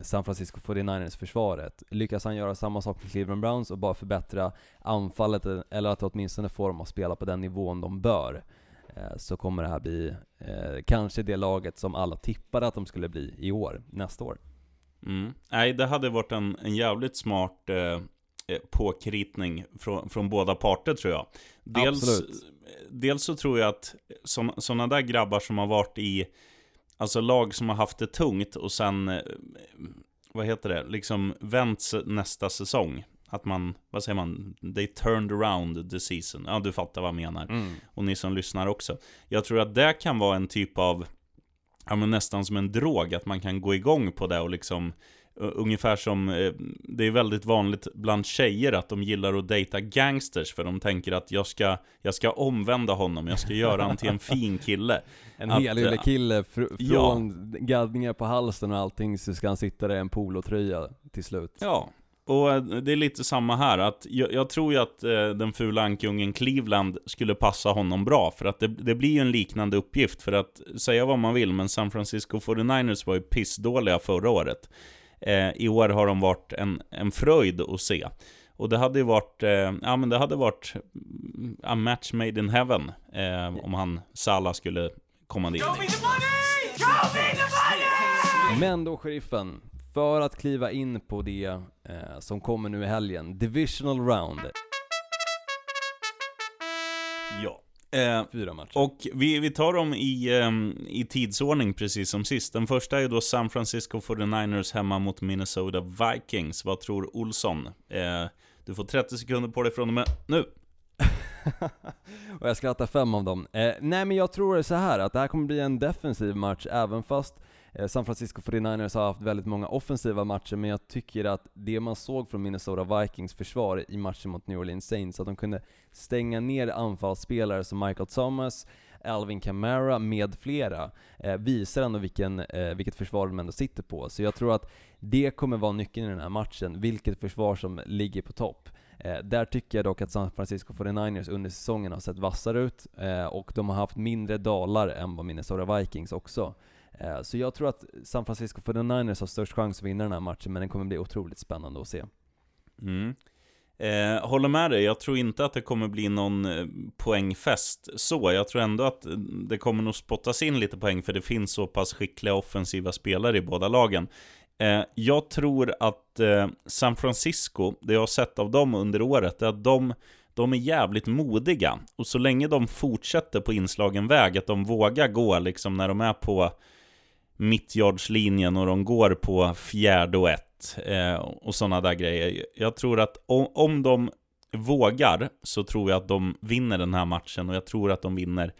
San Francisco 49ers försvaret, lyckas han göra samma sak med Cleveland Browns och bara förbättra anfallet, eller att åtminstone få dem att spela på den nivån de bör, eh, så kommer det här bli eh, kanske det laget som alla tippade att de skulle bli i år, nästa år. Mm. Nej, det hade varit en, en jävligt smart eh, eh påkritning från, från båda parter tror jag. Dels, Absolut. dels så tror jag att sådana där grabbar som har varit i Alltså lag som har haft det tungt och sen, eh, vad heter det, liksom vänts nästa säsong. Att man, vad säger man, they turned around the season. Ja, du fattar vad jag menar. Mm. Och ni som lyssnar också. Jag tror att det kan vara en typ av, ja men nästan som en drog, att man kan gå igång på det och liksom Ungefär som, eh, det är väldigt vanligt bland tjejer att de gillar att dejta gangsters för de tänker att jag ska, jag ska omvända honom, jag ska göra honom till en fin kille. En helylle eh, kille, fr från ja. gaddningar på halsen och allting så ska han sitta där i en polotröja till slut. Ja, och eh, det är lite samma här, att jag, jag tror ju att eh, den fula ankungen Cleveland skulle passa honom bra, för att det, det blir ju en liknande uppgift, för att säga vad man vill, men San Francisco 49ers var ju pissdåliga förra året. Eh, I år har de varit en, en fröjd att se. Och det hade ju varit, eh, ja men det hade varit a match made in heaven eh, om han, Salah, skulle komma dit. Men då, sheriffen, för att kliva in på det eh, som kommer nu i helgen, Divisional Round. Ja. Eh, Fyra matcher. Och vi, vi tar dem i, eh, i tidsordning precis som sist. Den första är då San Francisco 49ers hemma mot Minnesota Vikings. Vad tror Olsson? Eh, du får 30 sekunder på dig från och med nu. och jag skrattar fem av dem. Eh, nej men jag tror så här att det här kommer bli en defensiv match, även fast Eh, San Francisco 49ers har haft väldigt många offensiva matcher, men jag tycker att det man såg från Minnesota Vikings försvar i matchen mot New Orleans Saints, att de kunde stänga ner anfallsspelare som Michael Thomas, Alvin Kamara med flera, eh, visar ändå vilken, eh, vilket försvar de ändå sitter på. Så jag tror att det kommer vara nyckeln i den här matchen, vilket försvar som ligger på topp. Eh, där tycker jag dock att San Francisco 49ers under säsongen har sett vassare ut, eh, och de har haft mindre dalar än vad Minnesota Vikings också. Eh, så jag tror att San Francisco 49ers har störst chans att vinna den här matchen, men den kommer bli otroligt spännande att se. Mm. Eh, håller med dig, jag tror inte att det kommer bli någon eh, poängfest så. Jag tror ändå att eh, det kommer nog spottas in lite poäng, för det finns så pass skickliga offensiva spelare i båda lagen. Eh, jag tror att eh, San Francisco, det jag har sett av dem under året, är att de de är jävligt modiga. Och så länge de fortsätter på inslagen väg, att de vågar gå liksom när de är på mittjardslinjen och de går på fjärde och ett eh, och sådana där grejer. Jag tror att om, om de vågar så tror jag att de vinner den här matchen och jag tror att de vinner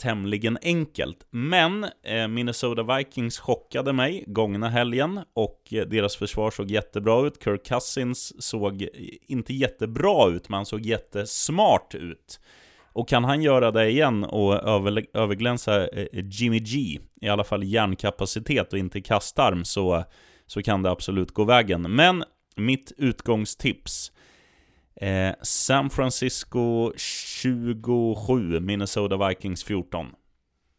tämligen enkelt. Men eh, Minnesota Vikings chockade mig gångna helgen och eh, deras försvar såg jättebra ut. Kirk Cousins såg inte jättebra ut, men han såg jättesmart ut. Och kan han göra det igen och över, överglänsa eh, Jimmy G, i alla fall hjärnkapacitet och inte kastarm, så, så kan det absolut gå vägen. Men mitt utgångstips Eh, San Francisco 27, Minnesota Vikings 14.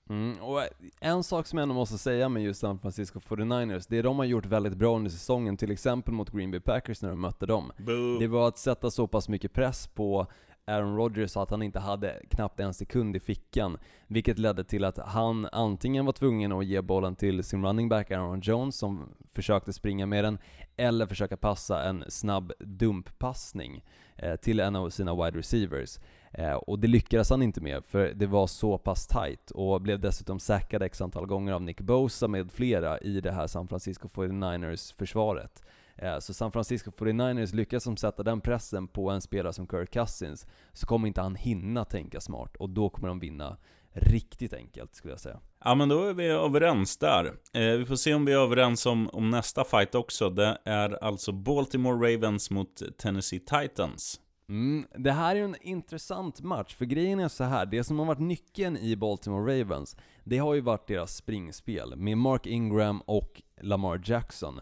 Mm, och en sak som jag ändå måste säga med just San Francisco 49ers, det de har gjort väldigt bra under säsongen, till exempel mot Green Bay Packers när de mötte dem, Boo. det var att sätta så pass mycket press på Aaron Rodgers att han inte hade knappt en sekund i fickan, vilket ledde till att han antingen var tvungen att ge bollen till sin running back Aaron Jones som försökte springa med den, eller försöka passa en snabb dumppassning eh, till en av sina wide receivers. Eh, och det lyckades han inte med, för det var så pass tight och blev dessutom säkrad x antal gånger av Nick Bosa med flera i det här San Francisco 49ers försvaret. Eh, så San Francisco 49ers lyckas som sätta den pressen på en spelare som Kirk Cousins, så kommer inte han hinna tänka smart, och då kommer de vinna riktigt enkelt skulle jag säga. Ja men då är vi överens där. Eh, vi får se om vi är överens om, om nästa fight också. Det är alltså Baltimore Ravens mot Tennessee Titans. Mm, det här är en intressant match, för grejen är så här. det som har varit nyckeln i Baltimore Ravens, det har ju varit deras springspel med Mark Ingram och Lamar Jackson.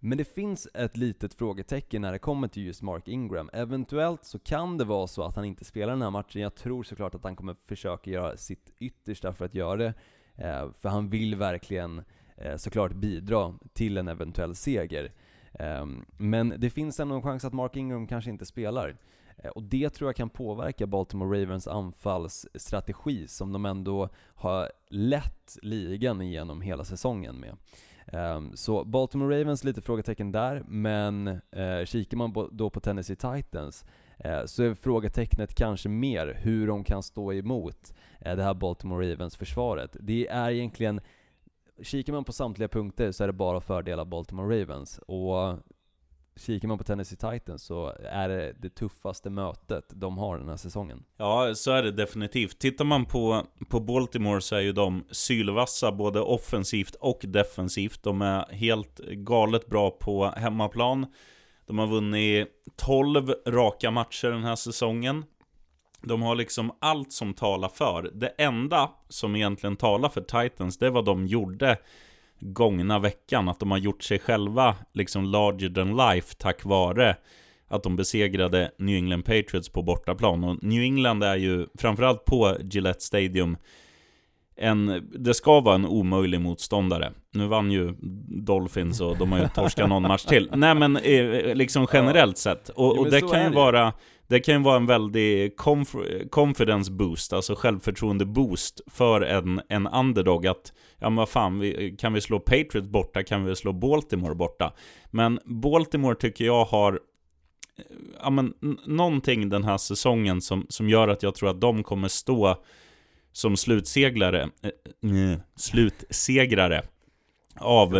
Men det finns ett litet frågetecken när det kommer till just Mark Ingram. Eventuellt så kan det vara så att han inte spelar den här matchen. Jag tror såklart att han kommer försöka göra sitt yttersta för att göra det. Eh, för han vill verkligen eh, såklart bidra till en eventuell seger. Ehm, men det finns ändå en chans att Mark Ingram kanske inte spelar. Eh, och det tror jag kan påverka Baltimore Ravens anfallsstrategi som de ändå har lett ligan igenom hela säsongen med. Um, så Baltimore Ravens, lite frågetecken där, men uh, kikar man då på Tennessee Titans uh, så är frågetecknet kanske mer hur de kan stå emot uh, det här Baltimore Ravens-försvaret. Det är egentligen, kikar man på samtliga punkter så är det bara fördelar Baltimore Ravens. Och kikar man på Tennessee Titans så är det det tuffaste mötet de har den här säsongen. Ja, så är det definitivt. Tittar man på, på Baltimore så är ju de sylvassa både offensivt och defensivt. De är helt galet bra på hemmaplan. De har vunnit 12 raka matcher den här säsongen. De har liksom allt som talar för. Det enda som egentligen talar för Titans, det är vad de gjorde gångna veckan. Att de har gjort sig själva liksom larger than life tack vare att de besegrade New England Patriots på bortaplan. Och New England är ju, framförallt på Gillette Stadium, en, det ska vara en omöjlig motståndare. Nu vann ju Dolphins och de har ju torskat någon match till. Nej men eh, liksom generellt sett. Och, och det kan ju vara det kan ju vara en väldig conf confidence boost, alltså självförtroende boost för en, en underdog att ja men vad fan, vi, kan vi slå Patriots borta kan vi slå Baltimore borta. Men Baltimore tycker jag har eh, ja men någonting den här säsongen som, som gör att jag tror att de kommer stå som slutseglare, äh, äh, slutsegrare av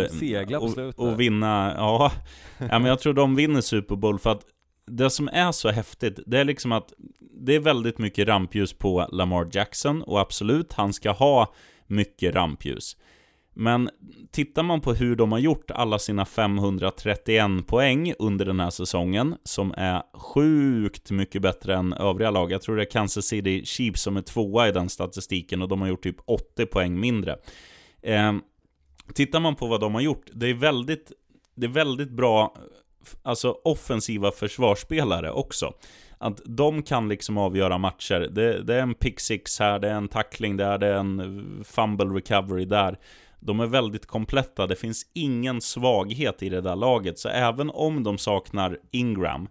och, och, vinna, ja, ja men jag tror de vinner Super Bowl för att det som är så häftigt, det är liksom att det är väldigt mycket rampljus på Lamar Jackson och absolut, han ska ha mycket rampljus. Men tittar man på hur de har gjort alla sina 531 poäng under den här säsongen, som är sjukt mycket bättre än övriga lag. Jag tror det är Kansas City Chiefs som är tvåa i den statistiken och de har gjort typ 80 poäng mindre. Eh, tittar man på vad de har gjort, det är väldigt, det är väldigt bra alltså offensiva försvarsspelare också. Att de kan liksom avgöra matcher. Det, det är en pick six här, det är en tackling där, det är en fumble recovery där. De är väldigt kompletta, det finns ingen svaghet i det där laget. Så även om de saknar Ingram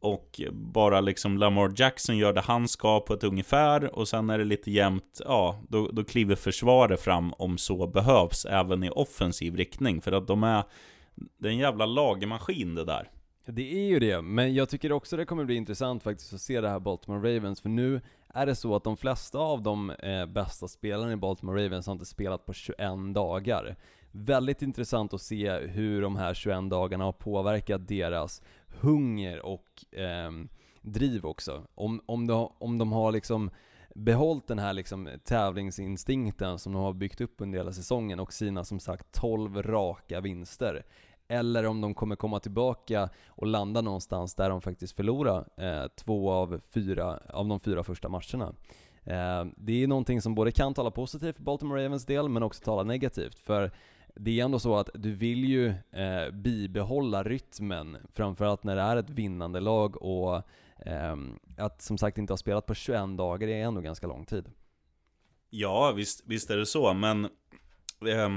och bara liksom Lamar Jackson gör det han ska på ett ungefär och sen är det lite jämnt, ja, då, då kliver försvaret fram om så behövs, även i offensiv riktning. För att de är det är en jävla lagermaskin det där. Det är ju det, men jag tycker också det kommer bli intressant faktiskt att se det här Baltimore Ravens, för nu är det så att de flesta av de eh, bästa spelarna i Baltimore Ravens har inte spelat på 21 dagar. Väldigt intressant att se hur de här 21 dagarna har påverkat deras hunger och eh, driv också. Om, om, de, om de har liksom behållit den här liksom tävlingsinstinkten som de har byggt upp under hela säsongen och sina som sagt 12 raka vinster eller om de kommer komma tillbaka och landa någonstans där de faktiskt förlorar eh, två av, fyra, av de fyra första matcherna. Eh, det är någonting som både kan tala positivt för Baltimore Ravens del, men också tala negativt. För det är ändå så att du vill ju eh, bibehålla rytmen, framförallt när det är ett vinnande lag och Ehm, att som sagt inte ha spelat på 21 dagar är ändå ganska lång tid. Ja, visst, visst är det så, men eh,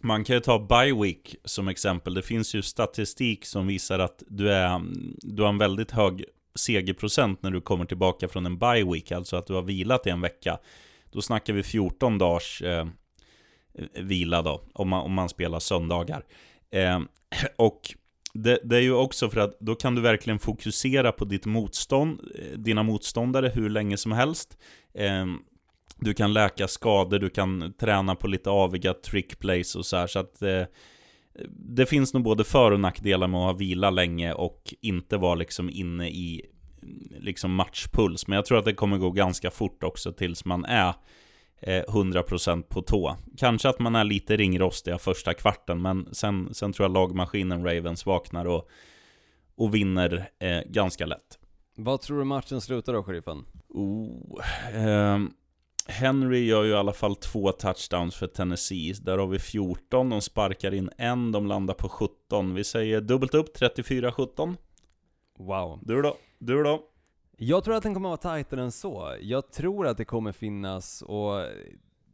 man kan ju ta Byweek som exempel. Det finns ju statistik som visar att du, är, du har en väldigt hög segerprocent när du kommer tillbaka från en Byweek, alltså att du har vilat i en vecka. Då snackar vi 14 dagars eh, vila då, om man, om man spelar söndagar. Eh, och det, det, är ju också för att då kan du verkligen fokusera på ditt motstånd, eh, dina motståndare hur länge som helst. Ehm, du kan läka skador, du kan träna på lite aviga trickplays och så här, så att eh, det finns nog både för och nackdelar med att ha vila länge och inte vara liksom inne i liksom matchpuls. Men jag tror att det kommer gå ganska fort också tills man är 100% på tå. Kanske att man är lite ringrostiga första kvarten, men sen, sen tror jag lagmaskinen Ravens vaknar och, och vinner eh, ganska lätt. Vad tror du matchen slutar då, sheriffen? Oh, eh, Henry gör ju i alla fall två touchdowns för Tennessee. Där har vi 14, de sparkar in en, de landar på 17. Vi säger dubbelt upp, 34-17. Wow. Du då? Du då? Jag tror att den kommer att vara tajtare än så. Jag tror att det kommer finnas, och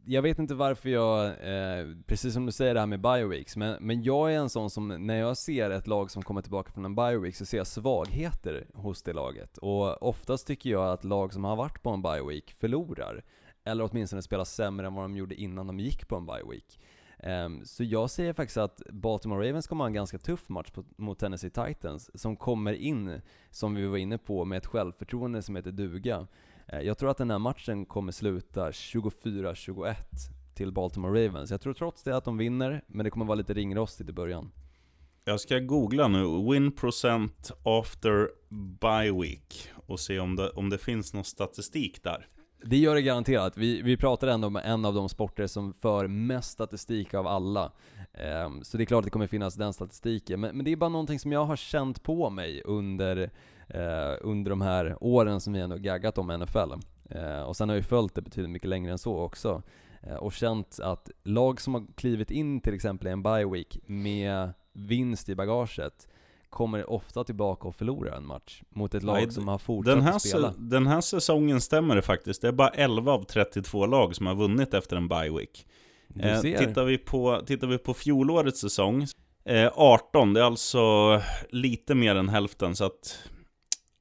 jag vet inte varför jag, eh, precis som du säger det här med bioweeks, men, men jag är en sån som, när jag ser ett lag som kommer tillbaka från en bioweek så ser jag svagheter hos det laget. Och oftast tycker jag att lag som har varit på en bioweek förlorar. Eller åtminstone spelar sämre än vad de gjorde innan de gick på en bioweek. Ehm, så jag säger faktiskt att Baltimore Ravens kommer ha en ganska tuff match mot Tennessee Titans, som kommer in, som vi var inne på, med ett självförtroende som heter duga. Ehm, jag tror att den här matchen kommer sluta 24-21 till Baltimore Ravens. Jag tror trots det att de vinner, men det kommer vara lite ringrostigt i början. Jag ska googla nu, win procent after bye week, och se om det, om det finns någon statistik där. Det gör det garanterat. Vi, vi pratar ändå om en av de sporter som för mest statistik av alla. Um, så det är klart att det kommer finnas den statistiken. Men, men, det är bara någonting som jag har känt på mig under, uh, under de här åren som vi ändå gaggat om NFL. Uh, eh, och sen har jag ju följt det betydligt mycket längre än så också. Uh, och känt att lag som har klivit in till exempel i en bye week med vinst i bagaget kommer ofta tillbaka och förlorar en match mot ett lag Nej, som har fortsatt den här att spela. Den här säsongen stämmer det faktiskt. Det är bara 11 av 32 lag som har vunnit efter en bye week. Eh, tittar, vi på, tittar vi på fjolårets säsong, eh, 18, det är alltså lite mer än hälften, så att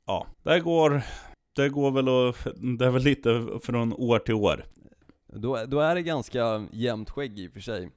ja, det går, det går väl och, det är väl lite från år till år. Då, då är det ganska jämnt skägg i och för sig.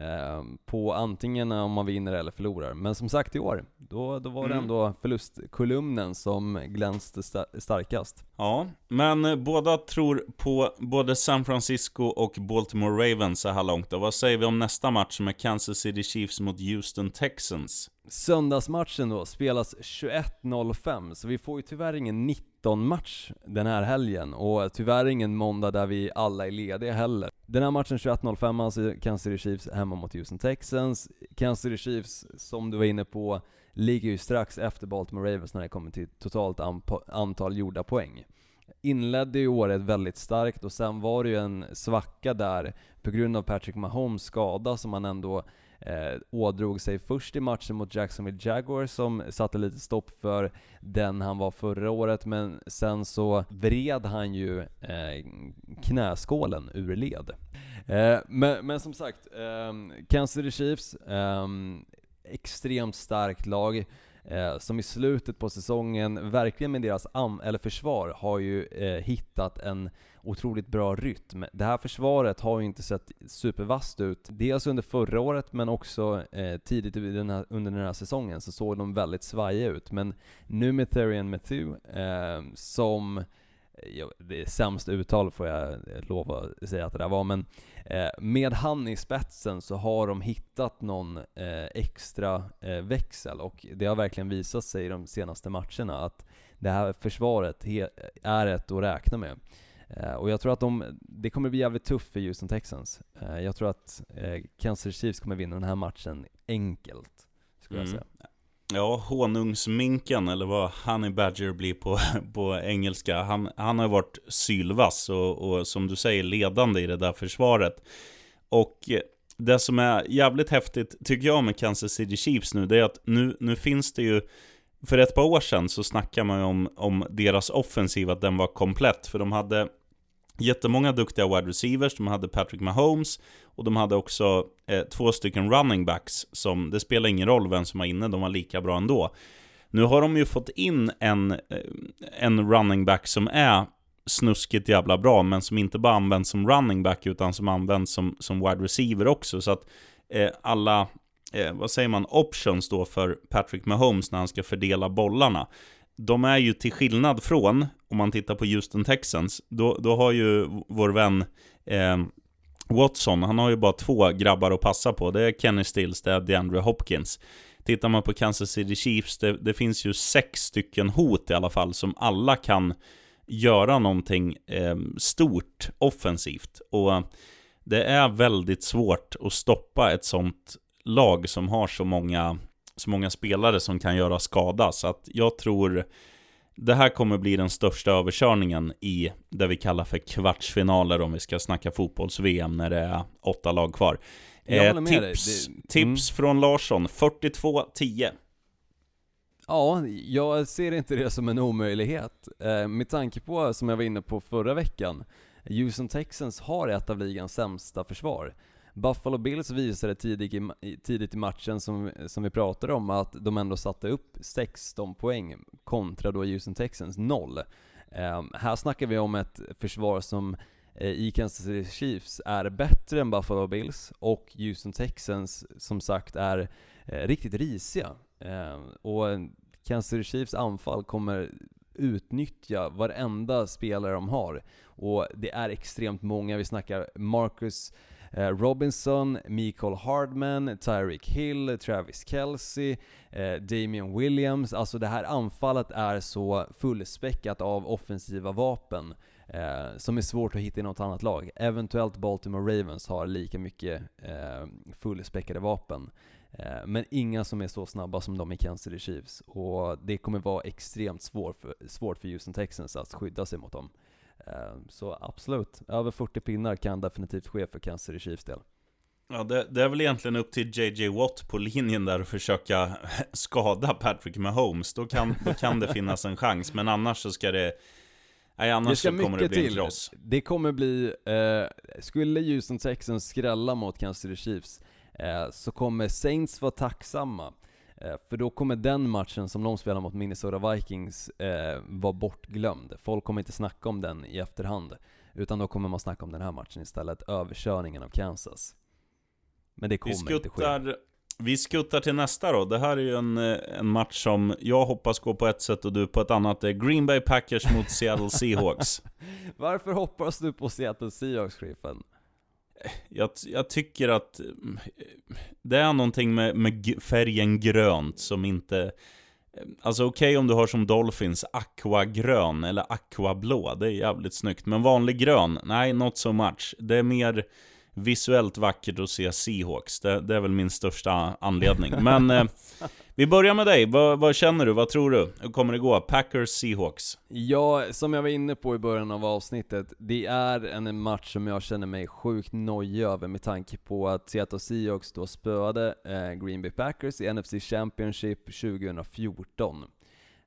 Eh, på antingen om man vinner eller förlorar. Men som sagt i år, då, då var mm. det ändå förlustkolumnen som glänste starkast. Ja, men båda tror på både San Francisco och Baltimore Ravens så här långt. Och vad säger vi om nästa match med Kansas City Chiefs mot Houston Texans? Söndagsmatchen då spelas 21.05, så vi får ju tyvärr ingen 19-match den här helgen, och tyvärr ingen måndag där vi alla är lediga heller. Den här matchen 21.05 alltså Kansas City Chiefs hemma mot Houston Texans. Kansas City Chiefs, som du var inne på, ligger ju strax efter Baltimore Ravens när det kommer till totalt antal gjorda poäng. Inledde ju året väldigt starkt och sen var det ju en svacka där på grund av Patrick Mahomes skada som han ändå eh, ådrog sig först i matchen mot Jacksonville Jaguars som satte lite stopp för den han var förra året, men sen så vred han ju eh, knäskålen ur led. Eh, men, men, som sagt, eh, Kansas City Chiefs, eh, extremt starkt lag. Eh, som i slutet på säsongen, verkligen med deras am eller försvar, har ju eh, hittat en otroligt bra rytm. Det här försvaret har ju inte sett supervast ut. Dels under förra året, men också eh, tidigt den här, under den här säsongen så såg de väldigt svajiga ut. Men nu med Therian Matthew, eh, som Ja, det är sämst uttal får jag lova att säga att det där var, men eh, med han i spetsen så har de hittat någon eh, extra eh, växel och det har verkligen visat sig i de senaste matcherna att det här försvaret är ett att räkna med. Eh, och jag tror att de, det kommer bli jävligt tufft för Houston Texans. Eh, jag tror att eh, Kansas Chiefs kommer vinna den här matchen enkelt, skulle mm. jag säga. Ja, honungsminken, eller vad Honey Badger blir på, på engelska. Han, han har varit sylvass och, och som du säger ledande i det där försvaret. Och det som är jävligt häftigt, tycker jag, med Kansas City Chiefs nu, det är att nu, nu finns det ju för ett par år sedan så snackade man ju om, om deras offensiv, att den var komplett. För de hade jättemånga duktiga wide receivers. De hade Patrick Mahomes och de hade också eh, två stycken running backs som, det spelar ingen roll vem som var inne, de var lika bra ändå. Nu har de ju fått in en, eh, en running back som är snuskigt jävla bra, men som inte bara används som running back, utan som används som, som wide receiver också. Så att eh, alla, eh, vad säger man, options då för Patrick Mahomes när han ska fördela bollarna. De är ju till skillnad från, om man tittar på Houston Texans, då, då har ju vår vän eh, Watson, han har ju bara två grabbar att passa på. Det är Kenny Stills, det är DeAndre Hopkins. Tittar man på Kansas City Chiefs, det, det, finns ju sex stycken hot i alla fall som alla kan göra någonting eh, stort offensivt. Och det är väldigt svårt att stoppa ett sånt lag som har så många, så många spelare som kan göra skada. Så att jag tror det här kommer bli den största överkörningen i det vi kallar för kvartsfinaler om vi ska snacka fotbolls-VM när det är åtta lag kvar. Eh, tips det, tips mm. från Larsson, 42-10. Ja, jag ser inte det som en omöjlighet. Eh, med tanke på, som jag var inne på förra veckan, Houston Texans har ett av ligans sämsta försvar. Buffalo Bills visade tidigt i, tidigt i matchen, som, som vi pratade om, att de ändå satte upp 16 poäng kontra då Houston Texans 0. Eh, här snackar vi om ett försvar som eh, i Kansas City Chiefs är bättre än Buffalo Bills och Houston Texans som sagt är eh, riktigt risiga. Eh, och Kansas City Chiefs anfall kommer utnyttja varenda spelare de har. Och det är extremt många, vi snackar Marcus Eh, Robinson, Mikael Hardman, Tyreek Hill, Travis Kelce, eh, Damian Williams. Alltså det här anfallet är så fullspäckat av offensiva vapen eh, som är svårt att hitta i något annat lag. Eventuellt Baltimore Ravens har lika mycket eh, fullspäckade vapen. Eh, men inga som är så snabba som de i Kansas City Chiefs. Och det kommer vara extremt svår för, svårt för Houston Texans att skydda sig mot dem. Eh, så absolut, över 40 pinnar kan definitivt ske för Kansas City Chiefs del. Ja, det, det, är väl egentligen upp till JJ Watt på linjen där att försöka skada Patrick Mahomes. Då kan, då kan det finnas en chans, men annars så ska det... Nej, annars det så kommer det bli till. en kross. Det kommer bli... Eh, skulle Houston Texans skrälla mot Kansas City Chiefs, Eh, så kommer Saints vara tacksamma. Eh, för då kommer den matchen som de spelar mot Minnesota Vikings eh, vara bortglömd. Folk kommer inte snacka om den i efterhand. Utan då kommer man snacka om den här matchen istället, överkörningen av Kansas. Men det kommer skuttar, inte ske. Vi skuttar till nästa då. Det här är ju en, en match som jag hoppas går på ett sätt och du på ett annat. Det är Green Bay Packers mot Seattle Seahawks. Varför hoppas du på Seattle Seahawks, Griffen? Jag, jag, tycker att mm, det är någonting med, med färgen grönt som inte... Eh, alltså okej okay, om du har som Dolphins aquagrön eller aquablå, det är jävligt snyggt. Men vanlig grön, nej not so much. Det är mer visuellt vackert att se Seahawks. Det, det är väl min största anledning. Men eh, vi börjar med dig. Vad, vad, känner du? Vad tror du? Hur kommer det gå? Packers, Seahawks? Ja, som jag var inne på i början av avsnittet, det är en match som jag känner mig sjukt nojig över med tanke på att Seattle Seahawks då spöade eh, Green Bay Packers i NFC Championship 2014.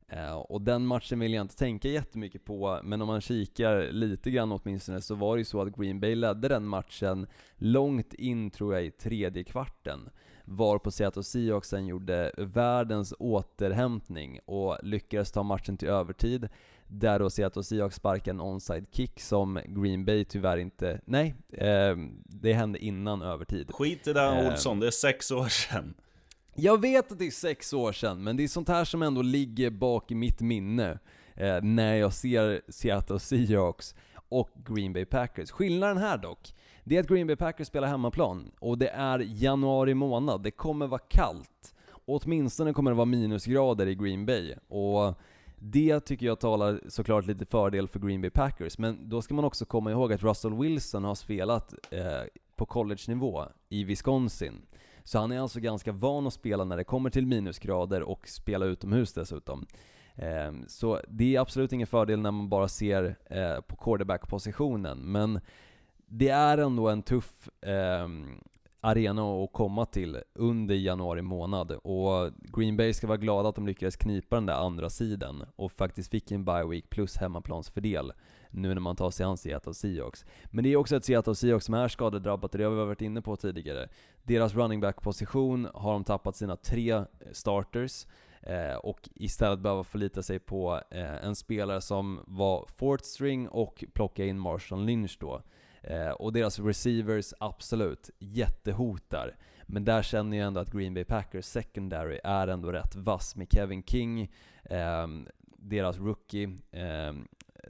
Eh, och den matchen vill jag inte tänka jättemycket på, men om man kikar lite grann åtminstone så var det ju så att Green Bay ledde den matchen långt in tror jag i tredje kvarten var på Seattle Seahawks sen gjorde världens återhämtning och lyckades ta matchen till övertid. Där då Seattle Seahawks sparkade en onside kick som Green Bay tyvärr inte... Nej, eh, det hände innan övertid. Skit i det eh, Olsson, det är sex år sedan. Jag vet att det är sex år sedan, men det är sånt här som ändå ligger bak i mitt minne eh, när jag ser Seattle Seahawks och Green Bay Packers. Skillnaden här dock, det är att Green Bay Packers spelar hemmaplan och det är januari månad. Det kommer vara kallt. Och åtminstone kommer det vara minusgrader i Green Bay. Och det tycker jag talar såklart lite fördel för Green Bay Packers, men då ska man också komma ihåg att Russell Wilson har spelat eh, på college-nivå i Wisconsin. Så han är alltså ganska van att spela när det kommer till minusgrader och spela utomhus dessutom. Eh, så det är absolut ingen fördel när man bara ser eh, på quarterback-positionen, men det är ändå en tuff eh, arena att komma till under januari månad och Green Bay ska vara glada att de lyckades knipa den där andra sidan och faktiskt fick en bye week plus hemmaplansfördel nu när man tar sig an Seattle Seahawks. Men det är också ett Seattle Seahawks som är skadedrabbat och det har vi varit inne på tidigare. Deras running back-position har de tappat sina tre eh, starters eh, och istället behöva förlita sig på eh, en spelare som var fourth string och plocka in Marshall Lynch då. Eh, och deras receivers, absolut, jättehotar. Men där känner jag ändå att Green Bay Packers secondary är ändå rätt vass med Kevin King, eh, deras rookie, eh,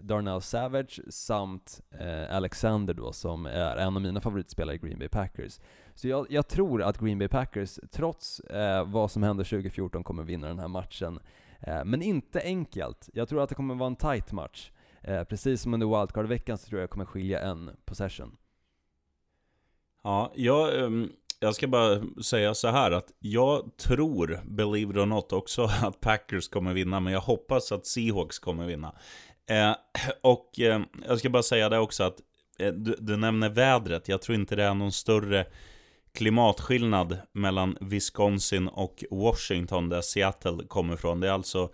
Darnell Savage samt eh, Alexander då som är en av mina favoritspelare i Green Bay Packers. Så jag, jag tror att Green Bay Packers, trots eh, vad som hände 2014, kommer vinna den här matchen. Eh, men inte enkelt. Jag tror att det kommer vara en tight match. Eh, precis som under wildcard-veckan så tror jag det kommer skilja en possession. Ja, jag, um, jag ska bara säga så här att jag tror, believe it or not, också att Packers kommer vinna, men jag hoppas att Seahawks kommer vinna. Eh, och eh, jag ska bara säga det också att eh, du, du, nämner vädret. Jag tror inte det är någon större klimatskillnad mellan Wisconsin och Washington där Seattle kommer ifrån. Det är alltså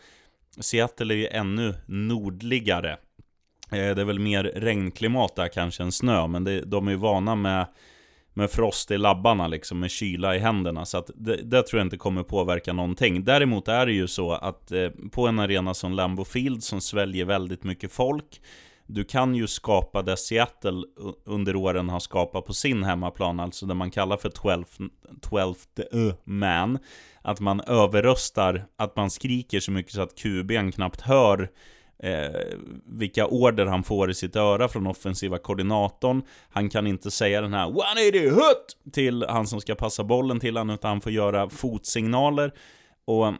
Seattle är ju ännu nordligare. Eh, det är väl mer regnklimat där kanske än snö, men det, de är ju vana med med frost i labbarna liksom, med kyla i händerna. Så att det, det, tror jag inte kommer påverka någonting. Däremot är det ju så att eh, på en arena som Lambo Field som sväljer väldigt mycket folk, du kan ju skapa det Seattle under åren har skapat på sin hemmaplan, alltså det man kallar för 12th, 12th eh, man. Att man överröstar, att man skriker så mycket så att QB'n knappt hör eh, vilka order han får i sitt öra från offensiva koordinatorn. Han kan inte säga den här 180 hut till han som ska passa bollen till honom, utan han får göra fotsignaler. Och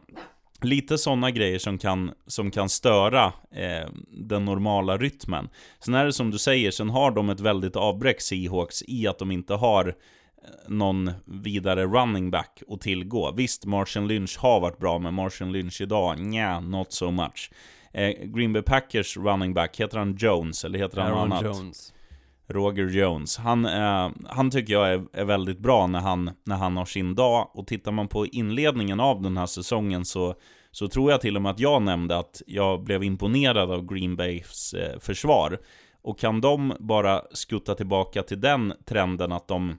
lite sådana grejer som kan, som kan störa eh, den normala rytmen. Sen är det som du säger, sen har de ett väldigt avbräck Seahawks i att de inte har eh, någon vidare running back att tillgå. Visst, Martian Lynch har varit bra, men Martian Lynch idag, nja, not so much. Eh, Green Bay Packers running back, heter han Jones eller heter han Aaron något annat? Jones. Roger Jones. Han, eh, han tycker jag är, är, väldigt bra när han, när han har sin dag. Och tittar man på inledningen av den här säsongen så, så tror jag till och med att jag nämnde att jag blev imponerad av Green Bays eh, försvar. Och kan de bara skutta tillbaka till den trenden att de,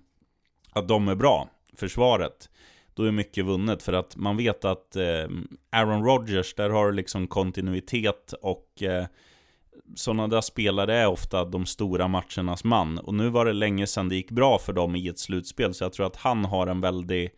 att de är bra, försvaret, då är mycket vunnet. För att man vet att eh, Aaron Rodgers, där har du liksom kontinuitet och eh, sådana där spelare är ofta de stora matchernas man. Och nu var det länge sedan det gick bra för dem i ett slutspel, så jag tror att han har en väldigt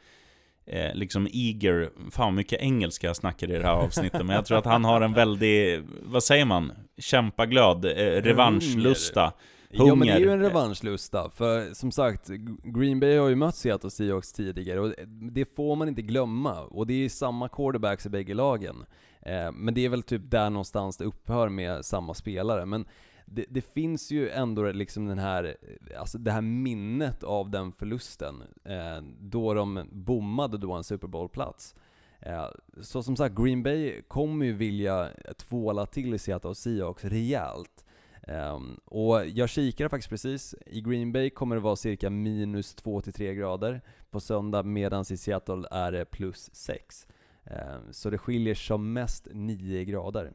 eh, liksom eager, fan mycket engelska jag snackar i det här avsnittet, men jag tror att han har en väldigt, vad säger man, kämpaglöd, eh, revanschlusta. Hunger. Ja men det är ju en revanschlusta, för som sagt, Green Bay har ju mött Seattle Seahawks tidigare och det får man inte glömma. Och det är samma quarterbacks i bägge lagen. Eh, men det är väl typ där någonstans det upphör med samma spelare. Men det, det, finns ju ändå liksom den här, alltså det här minnet av den förlusten, eh, då de bommade då en Super Bowl-plats. Eh, så som sagt, Green Bay kommer ju vilja tvåla till Seattle Seahawks rejält. Um, och jag kikade faktiskt precis, i Green Bay kommer det vara cirka minus 2-3 grader på söndag, medan i Seattle är det plus 6. Um, ehm, så det skiljer som mest 9 grader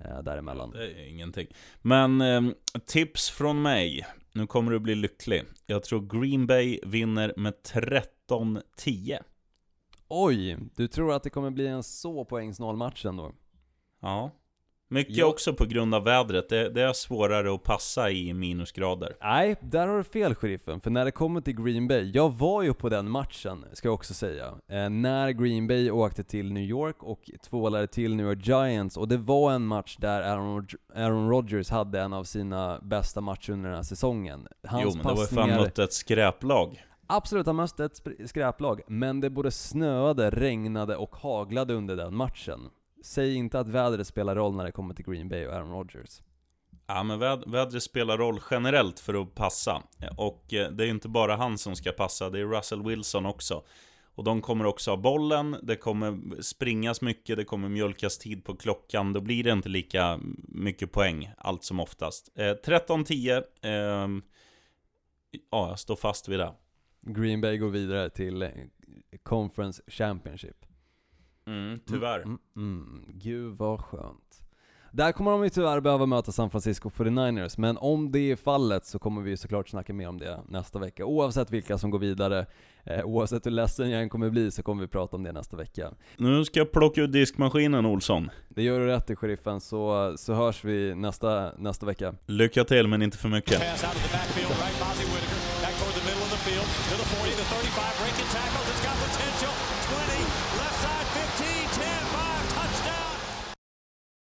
uh, däremellan. Det är ingenting. Men um, tips från mig, nu kommer du bli lycklig. Jag tror Green Bay vinner med 13-10. Oj, du tror att det kommer bli en så poängsnål match ändå? Ja. Mycket ja. också på grund av vädret. Det, det, är svårare att passa i minusgrader. Nej, där har du fel sheriffen. För när det kommer till Green Bay, jag var ju på den matchen, ska jag också säga. Eh, när Green Bay åkte till New York och tvålade till New York Giants. Och det var en match där Aaron, Aaron Rodgers hade en av sina bästa matcher under den här säsongen. Hans jo, men det var fan mött ett skräplag. Absolut, han mötte ett skräplag, men det både snöade, regnade och haglade under den matchen. Säg inte att vädret spelar roll när det kommer till Green Bay och Aaron Rodgers. Ja, men väd vädret spelar roll generellt för att passa. Och eh, det är ju inte bara han som ska passa, det är Russell Wilson också. Och de kommer också ha bollen, det kommer springas mycket, det kommer mjölkas tid på klockan. Då blir det inte lika mycket poäng, allt som oftast. Eh, 13-10, eh, ja, jag står fast vid det. Green Bay går vidare till eh, Conference Championship. Mm, tyvärr. Mm, mm, mm. Gud vad skönt. Där kommer de ju tyvärr behöva möta San Francisco 49ers, men om det är fallet så kommer vi såklart snacka mer om det nästa vecka. Oavsett vilka som går vidare, eh, oavsett hur ledsen jag än kommer bli, så kommer vi prata om det nästa vecka. Nu ska jag plocka ut diskmaskinen Olsson. Det gör du rätt i, sheriffen, så, så hörs vi nästa, nästa vecka. Lycka till, men inte för mycket.